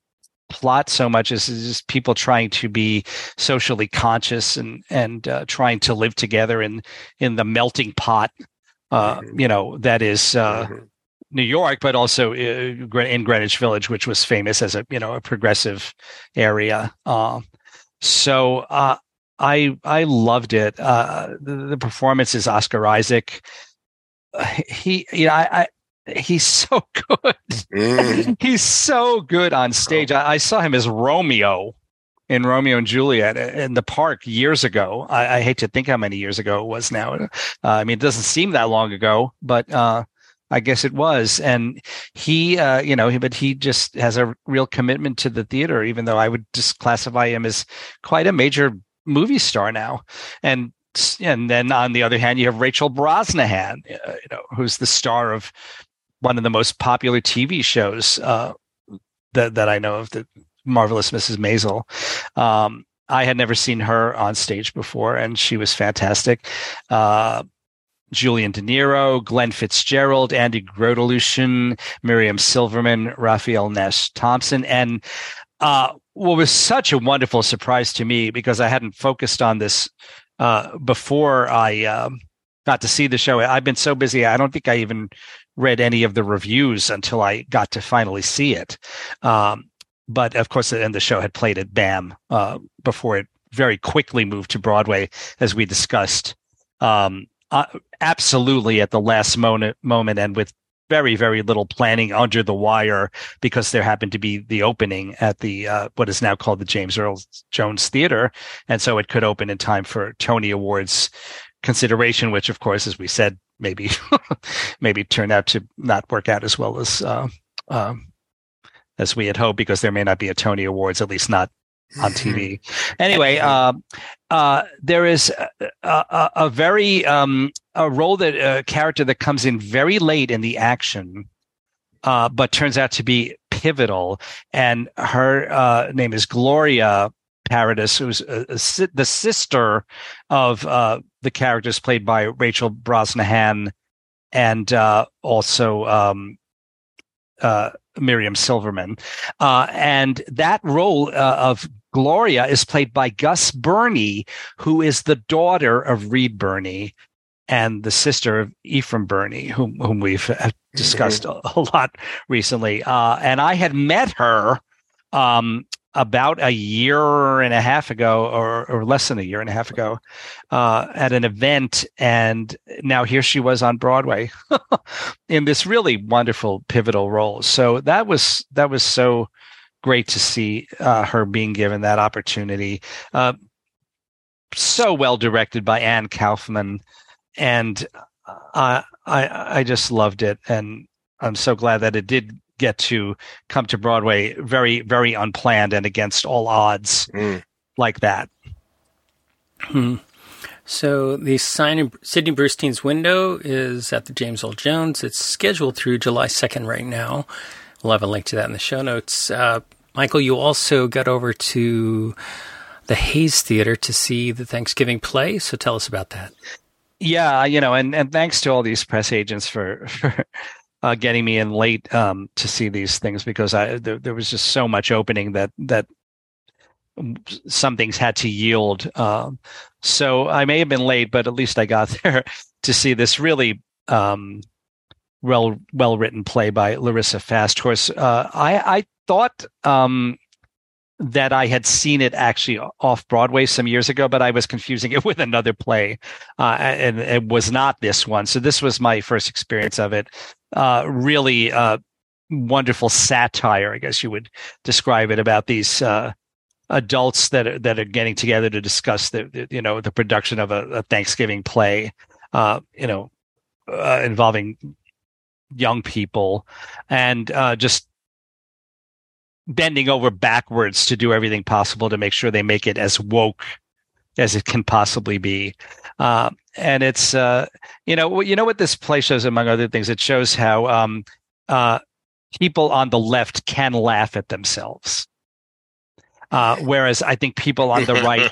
plot so much as just people trying to be socially conscious and and uh, trying to live together in in the melting pot uh, Mhm. you know that is uh, Mhm. New York, but also uh, in Greenwich Village, which was famous as a you know a progressive area. Uh, so uh, I I loved it. Uh, the, the performance is Oscar Isaac. He you know I, I he's so good. Mm. he's so good on stage. I, I saw him as Romeo in Romeo and Juliet in the park years ago. I, I hate to think how many years ago it was now. Uh, I mean, it doesn't seem that long ago, but uh, I guess it was. And he, uh, you know, but he just has a real commitment to the theater, even though I would just classify him as quite a major movie star now. And and then on the other hand, you have Rachel Brosnahan, uh, you know, who's the star of one of the most popular TV shows uh, that that I know of, the marvelous Mrs. Maisel. Um, I had never seen her on stage before, and she was fantastic. Uh, Julian De Niro, Glenn Fitzgerald, Andy Grotelueschen, Miriam Silverman, Raphael Nash Thompson, and uh, what was such a wonderful surprise to me because I hadn't focused on this uh, before I um, got to see the show. I've been so busy, I don't think I even read any of the reviews until I got to finally see it. Um, but of course, and the show had played at BAM uh, before it very quickly moved to Broadway, as we discussed. Um, uh, absolutely at the last moment, moment, and with very very little planning under the wire because there happened to be the opening at the uh, what is now called the James Earl Jones Theater, and so it could open in time for Tony Awards consideration, which of course, as we said, maybe maybe turned out to not work out as well as uh, um, as we had hoped because there may not be a Tony Awards, at least not on TV. Anyway, uh, uh, there is a, a, a very um, a role that a character that comes in very late in the action, uh, but turns out to be pivotal. And her uh, name is Gloria Parodus, who's a, si- the sister of uh, the characters played by Rachel Brosnahan and uh, also um, uh, Miriam Silverman. Uh, and that role uh, of Gloria is played by Gus Birney, who is the daughter of Reed Birney and the sister of Ephraim Birney, whom, whom we've uh, discussed a, a lot recently. Uh, and I had met her um, about a year and a half ago, or, or less than a year and a half ago, uh, at an event. And now here she was on Broadway in this really wonderful pivotal role. So that was that was so great to see uh, her being given that opportunity. Uh, so well directed by Anne Kauffman, and uh, I I just loved it, and I'm so glad that it did get to come to Broadway very, very unplanned and against all odds Mm. like that. So the sign in Sidney Brustein's window is at the James Earl Jones. It's scheduled through July 2nd right now. We'll have a link to that in the show notes. Uh, Michael, you also got over to the Hayes Theater to see the Thanksgiving play. So tell us about that. Yeah, you know, and, and thanks to all these press agents for for uh, getting me in late um, to see these things because I there, there was just so much opening that that some things had to yield. Um, so I may have been late, but at least I got there to see this really um, well well written play by Larissa FastHorse. Uh, I I thought um, that I had seen it actually off Broadway some years ago, but I was confusing it with another play, uh, and it was not this one. So this was my first experience of it. Uh, really uh, wonderful satire, I guess you would describe it, about these uh, adults that are, that are getting together to discuss the, the you know the production of a, a Thanksgiving play, uh, you know, uh, involving young people, and uh, just bending over backwards to do everything possible to make sure they make it as woke as it can possibly be. And it's uh, you know you know what this play shows among other things. It shows how um, uh, people on the left can laugh at themselves. Uh, whereas I think people on the right,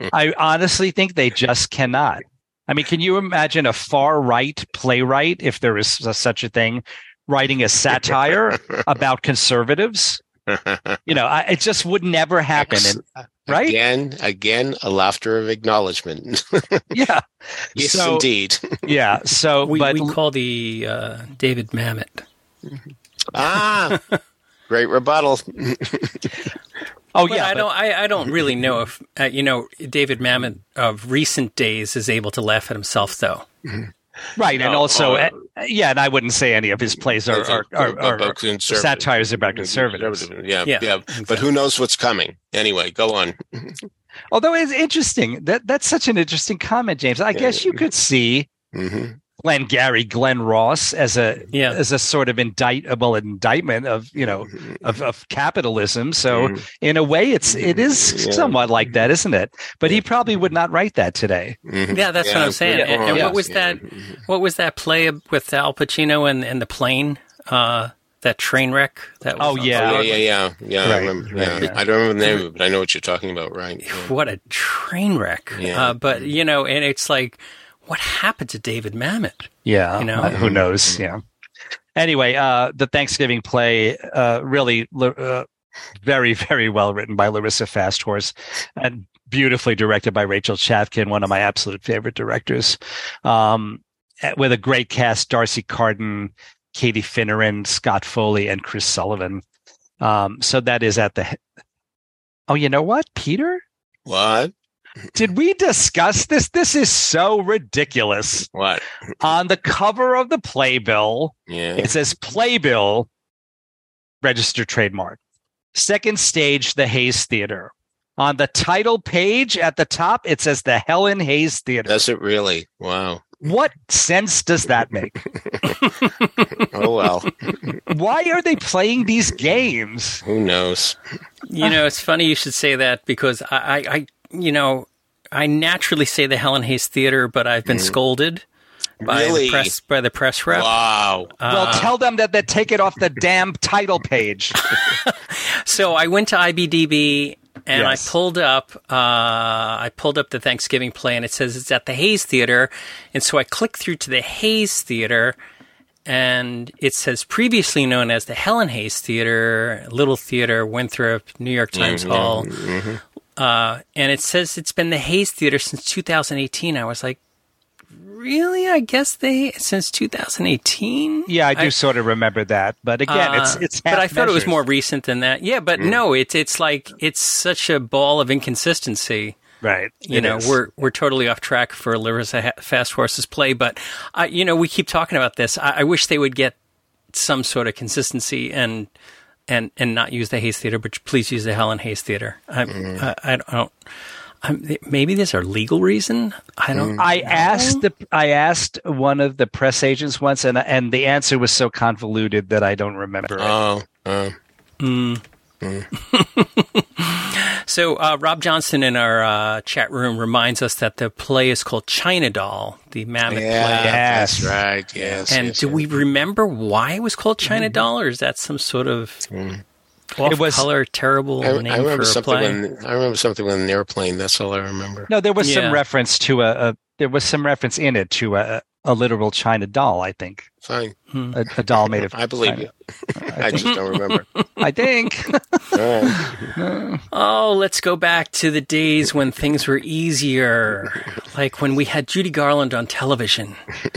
I honestly think they just cannot. I mean, can you imagine a far right playwright, if there is such a thing, writing a satire about conservatives? You know, I, it just would never happen. And, right? Again, again, a laughter of acknowledgement. yeah, yes, So- indeed. yeah. So, We, but we call the uh, David Mamet. ah, great rebuttal. oh But yeah, I but- don't. I, I don't really know if uh, you know David Mamet of recent days is able to laugh at himself, though. Right, and also, uh, uh, yeah, and I wouldn't say any of his plays are are, are, are, About satires about conservatives. Yeah, Yeah, yeah. But who knows what's coming? Anyway, go on. Although it's interesting that that's such an interesting comment, James. I Yeah. guess you could see hmm Glenn Gary, Glen Ross as a Yeah. as a sort of indictable indictment of you know of, of capitalism. So Mhm. in a way, it's it is Yeah. somewhat like that, isn't it? But he probably would not write that today. Mhm. Yeah, that's what I'm saying. good And, and point. what was Yeah. that? What was that play with Al Pacino and, and the plane? Uh, that train wreck. That was Oh, on yeah. Oh, yeah, yeah, yeah, yeah. I Right, remember. right, yeah. yeah. I don't remember the name of it, but I know what you're talking about. Right? Yeah. What a train wreck. Yeah. Uh, but you know, and it's like, what happened to David Mamet? Yeah, You know? who knows? Yeah. Anyway, uh, the Thanksgiving play uh, really uh, very very well written by Larissa FastHorse and beautifully directed by Rachel Chavkin, one of my absolute favorite directors. Um, with a great cast: D'Arcy Carden, Katie Finneran, Scott Foley, and Chris Sullivan. Um, so that is at the. Oh, you know what, Peter? What? Did we discuss this? This is so ridiculous. What? On the cover of the playbill, Yeah. it says playbill, registered trademark. Second stage, the Hayes Theater. On the title page at the top, it says the Helen Hayes Theater. Does it really? Wow. what sense does that make? Oh well. Why are they playing these games? Who knows? You know, it's funny you should say that because I, I, I you know, I naturally say the Helen Hayes Theater, but I've been mm. scolded by Really? the press by the press rep. Wow. Uh, well, tell them that they take it off the damn title page. So I went to IBDB and Yes. I pulled up uh, I pulled up the Thanksgiving play and it says it's at the Hayes Theater, and so I click through to the Hayes Theater, and it says previously known as the Helen Hayes Theater, Little Theater, Winthrop, New York Times mm-hmm. Hall, mm-hmm. Uh, and it says it's been the Hayes Theater since 2018. I was like. Really? I guess they since 2018. Yeah, I do sort of remember that, but again, it's Uh, it's. but I thought it was more recent than that. Yeah, but no, it's it's like it's such a ball of inconsistency. right. You know, is. we're we're totally off track for Larissa Ha- Fast Horses play, but uh, you know, we keep talking about this. I, I wish they would get some sort of consistency and and and not use the Hayes Theater, but please use the Helen Hayes Theater. I, I, I don't. Um, maybe there's a legal reason. I don't. Mm. I asked the I asked one of the press agents once, and and the answer was so convoluted that I don't remember. it. Oh, oh. So uh, Rob Johnson in our uh, chat room reminds us that the play is called China Doll, the Mamet yeah, play. Yes. that's right. Yes. And yes, do yes. we remember why it was called China Doll, or is that some sort of off It was- color, terrible I, name I remember for a something play? when I remember something with an airplane. That's all I remember. no, there was Yeah. some reference to a, a there was some reference in it to a, a literal China doll. I think Fine, a, a doll made of. I believe China. you. I just don't remember. I think. All right. Oh, let's go back to the days when things were easier, like when we had Judy Garland on television.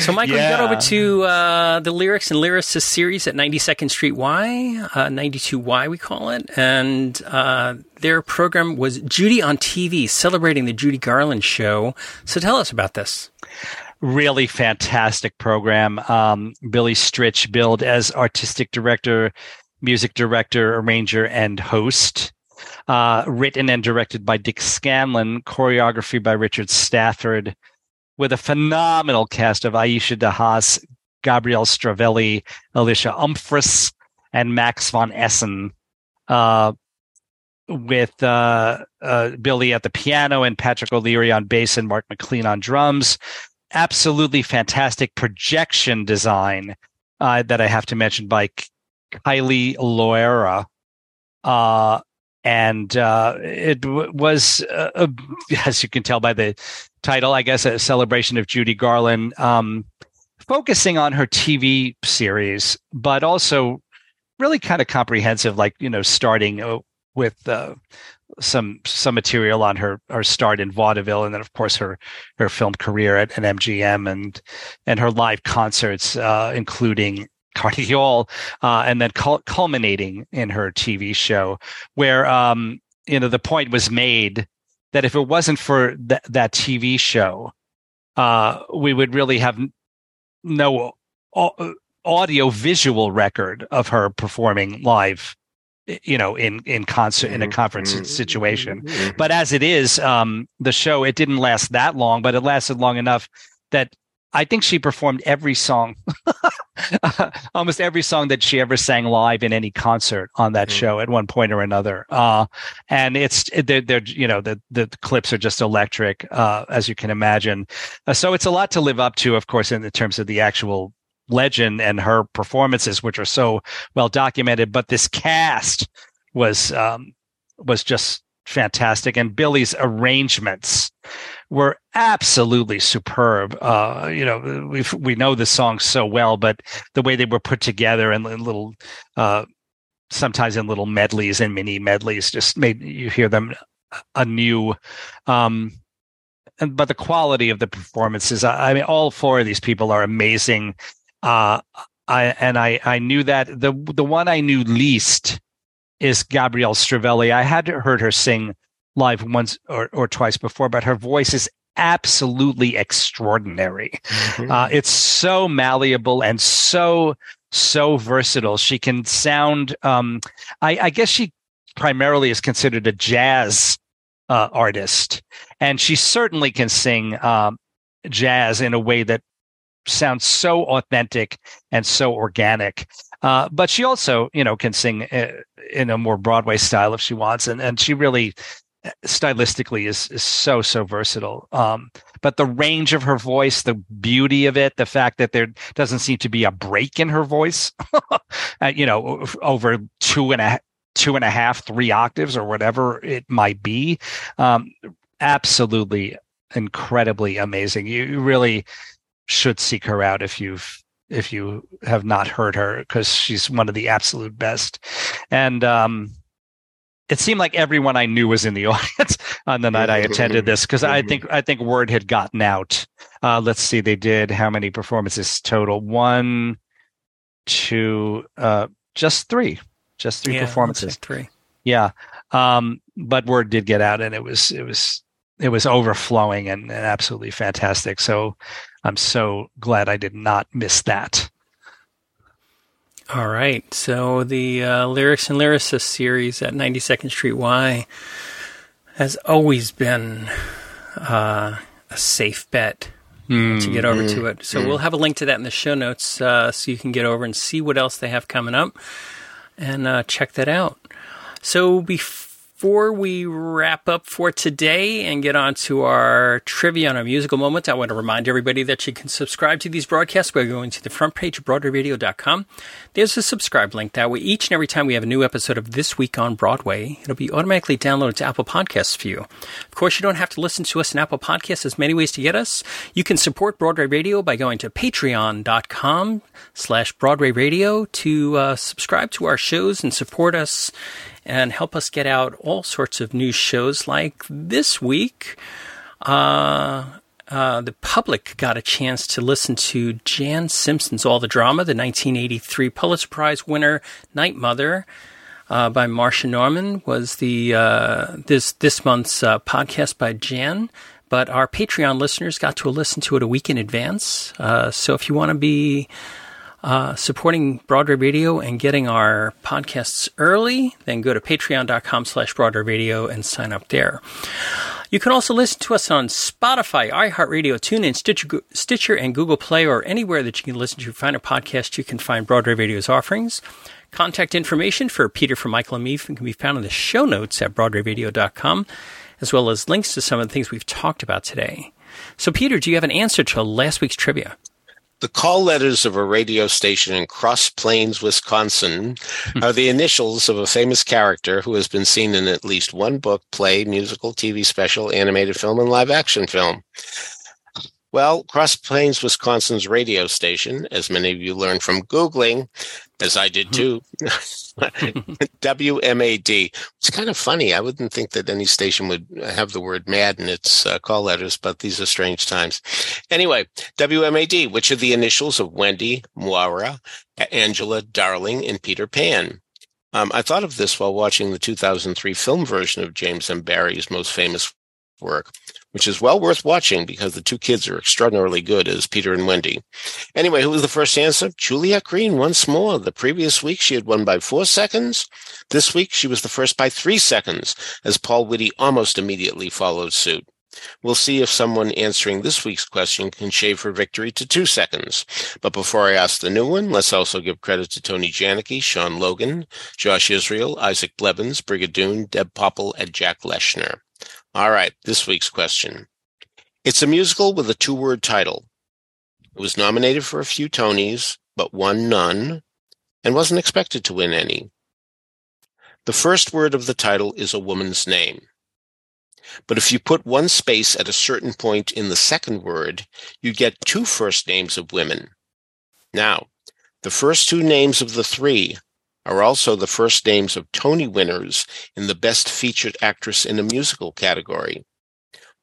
so, Michael, you got over to uh, the lyrics and lyricist series at 92nd Street Y, uh, 92Y, we call it, and uh, their program was Judy on TV, celebrating the Judy Garland show. So, tell us about this. Really fantastic program. Um, Billy Stritch billed as artistic director, music director, arranger, and host. Uh, written and directed by Dick Scanlon, choreography by Richard Stafford, with a phenomenal cast of Aisha de Haas, Gabrielle Stravelli, Alysha Umphress, and Max von Essen. Uh, with uh, uh, Billy at the piano and Patrick O'Leary on bass and Mark McLean on drums absolutely fantastic projection design uh, that I have to mention by Kylie Loera. Uh, and uh, it w- was, uh, uh, as you can tell by the title, I guess, a celebration of Judy Garland, um, focusing on her TV series, but also really kind of comprehensive, like, you know, starting uh, with some some material on her her start in vaudeville, and then of course her her film career at, at MGM and and her live concerts, uh, including Carnegie Hall, uh, and then cul- culminating in her TV show, where um, you know the point was made that if it wasn't for th- that TV show, uh, we would really have no au- audio visual record of her performing live you know in in concert in a conference Mhm. situation Mhm. but as it is um the show it didn't last that long but it lasted long enough that i think she performed every song almost every song that she ever sang live in any concert on that Mhm. show at one point or another uh and it's they're, they're you know the the clips are just electric uh as you can imagine uh, so it's a lot to live up to of course in the terms of the actual legend and her performances which are so well documented but this cast was um was just fantastic. And billy's arrangements were absolutely superb. Uh you know we we know the songs so well but the way they were put together and little uh sometimes in little medleys and mini medleys just made you hear them anew. Um but the quality of the performances I mean all four of these people are amazing uh i and i i knew that the the one i knew least is gabrielle stravelli i had heard her sing live once or, or twice before but her voice is absolutely extraordinary Mhm. uh, it's so malleable and so so versatile. She can sound. Um, I, I guess she primarily is considered a jazz uh, artist, and she certainly can sing um, jazz in a way that sounds so authentic and so organic. Uh, but she also, you know, can sing uh, in a more Broadway style if she wants, and and she really uh, stylistically is is so so versatile. Um, but the range of her voice, the beauty of it, the fact that there doesn't seem to be a break in her voice, you know, over two and a two and a half, three octaves or whatever it might be, um, absolutely incredibly amazing. You really should seek her out if you've if you have not heard her because she's one of the absolute best. And um, it seemed like everyone I knew was in the audience on the night I attended this because I think I think word had gotten out. Uh, let's see, they did how many performances total? One, two, uh, just three, just three Yeah, performances. three. Yeah. Um, but word did get out and it was, it was, it was overflowing and, and absolutely fantastic. So I'm so glad I did not miss that. All right. So the uh, lyrics and lyricist series at 92nd Street Y has always been uh, a safe bet to get over to it. So we'll have a link to that in the show notes uh, so you can get over and see what else they have coming up and uh, check that out. So before we wrap up for today and get on to our trivia on our musical moment, I want to remind everybody that you can subscribe to these broadcasts by going to the front page of BroadwayRadio.com. There's a subscribe link. That way, each and every time we have a new episode of This Week on Broadway, it'll be automatically downloaded to Apple Podcasts for you. Of course, you don't have to listen to us in Apple Podcasts. There's many ways to get us. You can support Broadway Radio by going to patreon.com slash Broadway Radio to uh, subscribe to our shows and support us and help us get out all sorts of new shows like this week. Uh, uh, the public got a chance to listen to Jan Simpson's All the Drama, the 1983 Pulitzer Prize winner, Night Mother. Uh, by Marsha Norman was the uh, this this month's uh, podcast by Jan, but our Patreon listeners got to listen to it a week in advance. Uh, so if you want to be uh, supporting Broadway Radio and getting our podcasts early, then go to patreon.com slash Broadway Radio and sign up there. You can also listen to us on Spotify, iHeartRadio, TuneIn, Stitcher, Stitcher, and Google Play, or anywhere that you can listen to find a podcast. You can find Broadway Radio's offerings. Contact information for Peter, for Michael, and me can be found in the show notes at BroadwayRadio.com, as well as links to some of the things we've talked about today. So, Peter, do you have an answer to last week's trivia? The call letters of a radio station in Cross Plains, Wisconsin, hmm. are the initials of a famous character who has been seen in at least one book, play, musical, TV special, animated film, and live action film. Well, Cross Plains, Wisconsin's radio station, as many of you learned from Googling, as I did too, WMAD. It's kind of funny. I wouldn't think that any station would have the word mad in its uh, call letters, but these are strange times. Anyway, WMAD, which are the initials of Wendy, Moira, Angela, Darling, and Peter Pan. Um, I thought of this while watching the 2003 film version of James M. Barrie's most famous work, which is well worth watching because the two kids are extraordinarily good as Peter and Wendy. Anyway, who was the first answer? Juliet Green once more. The previous week she had won by four seconds. This week she was the first by three seconds as Paul Whitty almost immediately followed suit. We'll see if someone answering this week's question can shave her victory to two seconds. But before I ask the new one, let's also give credit to Tony Janicki, Sean Logan, Josh Israel, Isaac Blevins, Brigadoon, Deb Popple, and Jack Leschner. All right, this week's question. It's a musical with a two word title. It was nominated for a few Tonys, but won none, and wasn't expected to win any. The first word of the title is a woman's name. But if you put one space at a certain point in the second word, you get two first names of women. Now, the first two names of the three are also the first names of Tony winners in the Best Featured Actress in a Musical category.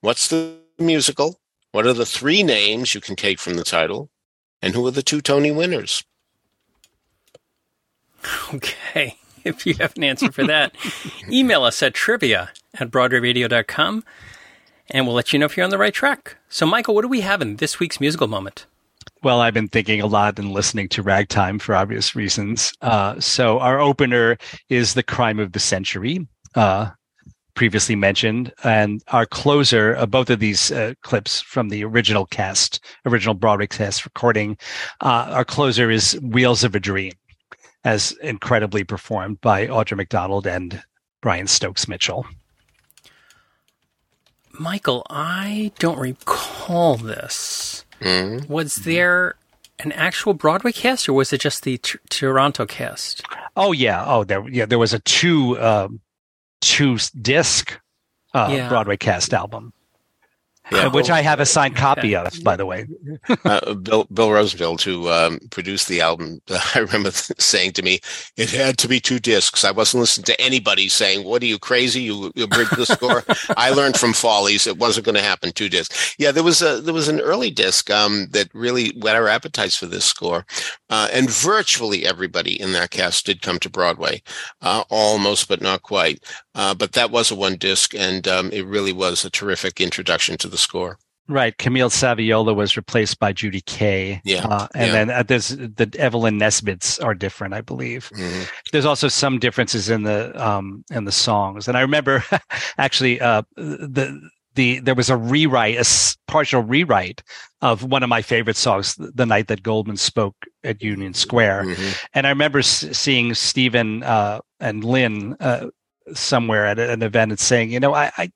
What's the musical? What are the three names you can take from the title? And who are the two Tony winners? Okay. If you have an answer for that, email us at trivia at broadwayradio.com and we'll let you know if you're on the right track. So, Michael, what do we have in this week's musical moment? Well, I've been thinking a lot and listening to Ragtime for obvious reasons. Uh, so, our opener is The Crime of the Century, uh, previously mentioned. And our closer, uh, both of these uh, clips from the original cast, original Broadway cast recording, uh, our closer is Wheels of a Dream, as incredibly performed by Audra McDonald and Brian Stokes Mitchell. Michael, I don't recall this. Mhm. Was there an actual Broadway cast, or was it just the t- Toronto cast? Oh yeah, oh there yeah there was a two um, two disc uh, Yeah. Broadway cast album, Yeah. uh, which I have a signed copy of, by the way. uh, Bill, Bill Rosenfield, who um, produced the album, I remember saying to me, "It had to be two discs." I wasn't listening to anybody saying, "What are you crazy? You you bring the score." I learned from Follies it wasn't going to happen two discs. Yeah, there was a there was an early disc um, that really whet our appetites for this score, uh, and virtually everybody in that cast did come to Broadway, uh, almost but not quite. Uh, but that was a one disc, and um, it really was a terrific introduction to the score. Right. Camille Saviola was replaced by Judy Kaye. Yeah, Uh, and yeah. then uh, there's the Evelyn Nesbits are different, I believe. Mhm. There's also some differences in the um in the songs. And I remember actually uh the the there was a rewrite, a partial rewrite of one of my favorite songs, the night that Goldman spoke at Union Square. Mhm. And I remember s- seeing Stephen uh, and Lynn uh, somewhere at an event and saying, you know, I, I,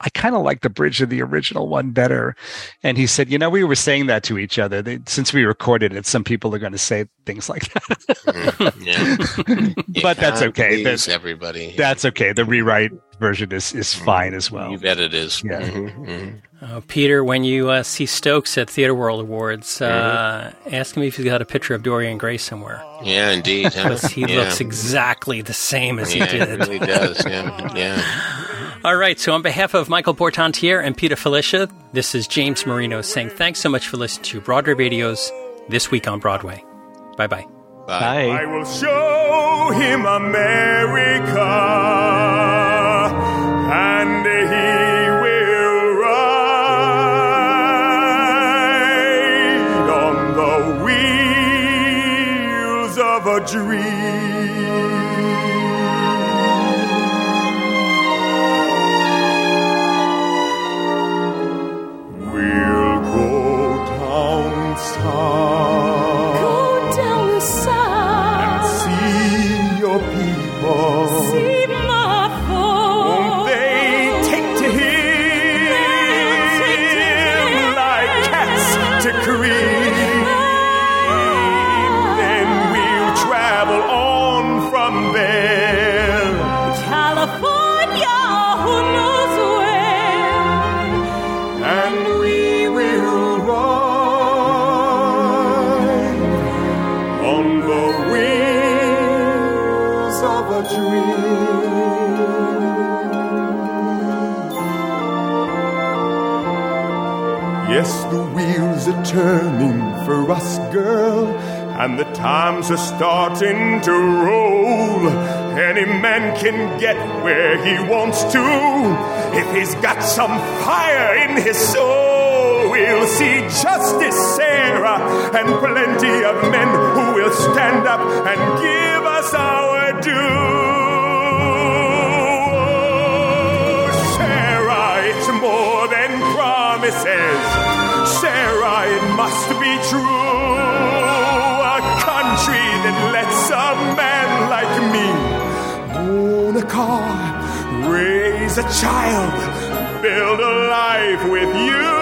I kind of like the bridge of the original one better. And he said, you know, we were saying that to each other. They, since we recorded it, some people are going to say things like that. Mhm. Yeah. But that's okay. That's- everybody. That's okay. The rewrite version is, is fine as well. You bet it is. Yeah. Mhm, mhm. Uh, Peter, when you uh, see Stokes at Theater World Awards, uh, Mm-hmm. ask him if he's got a picture of Dorian Gray somewhere. Yeah, indeed. huh? Because he yeah. looks exactly the same as yeah, he it did. really does. Yeah, yeah. All right, so on behalf of Michael Portantiere and Peter Filichia, this is James Marino saying thanks so much for listening to Broadway Radio's This Week on Broadway. Bye bye. Bye. I will show him America, and he will ride on the wheels of a dream. Turning for us, girl, and the times are starting to roll. Any man can get where he wants to if he's got some fire in his soul. We'll see justice, Sarah, and plenty of men who will stand up and give us our due. Oh, it's more than promises. Sarah, it must be true. A country that lets a man like me own a car, raise a child, build a life with you.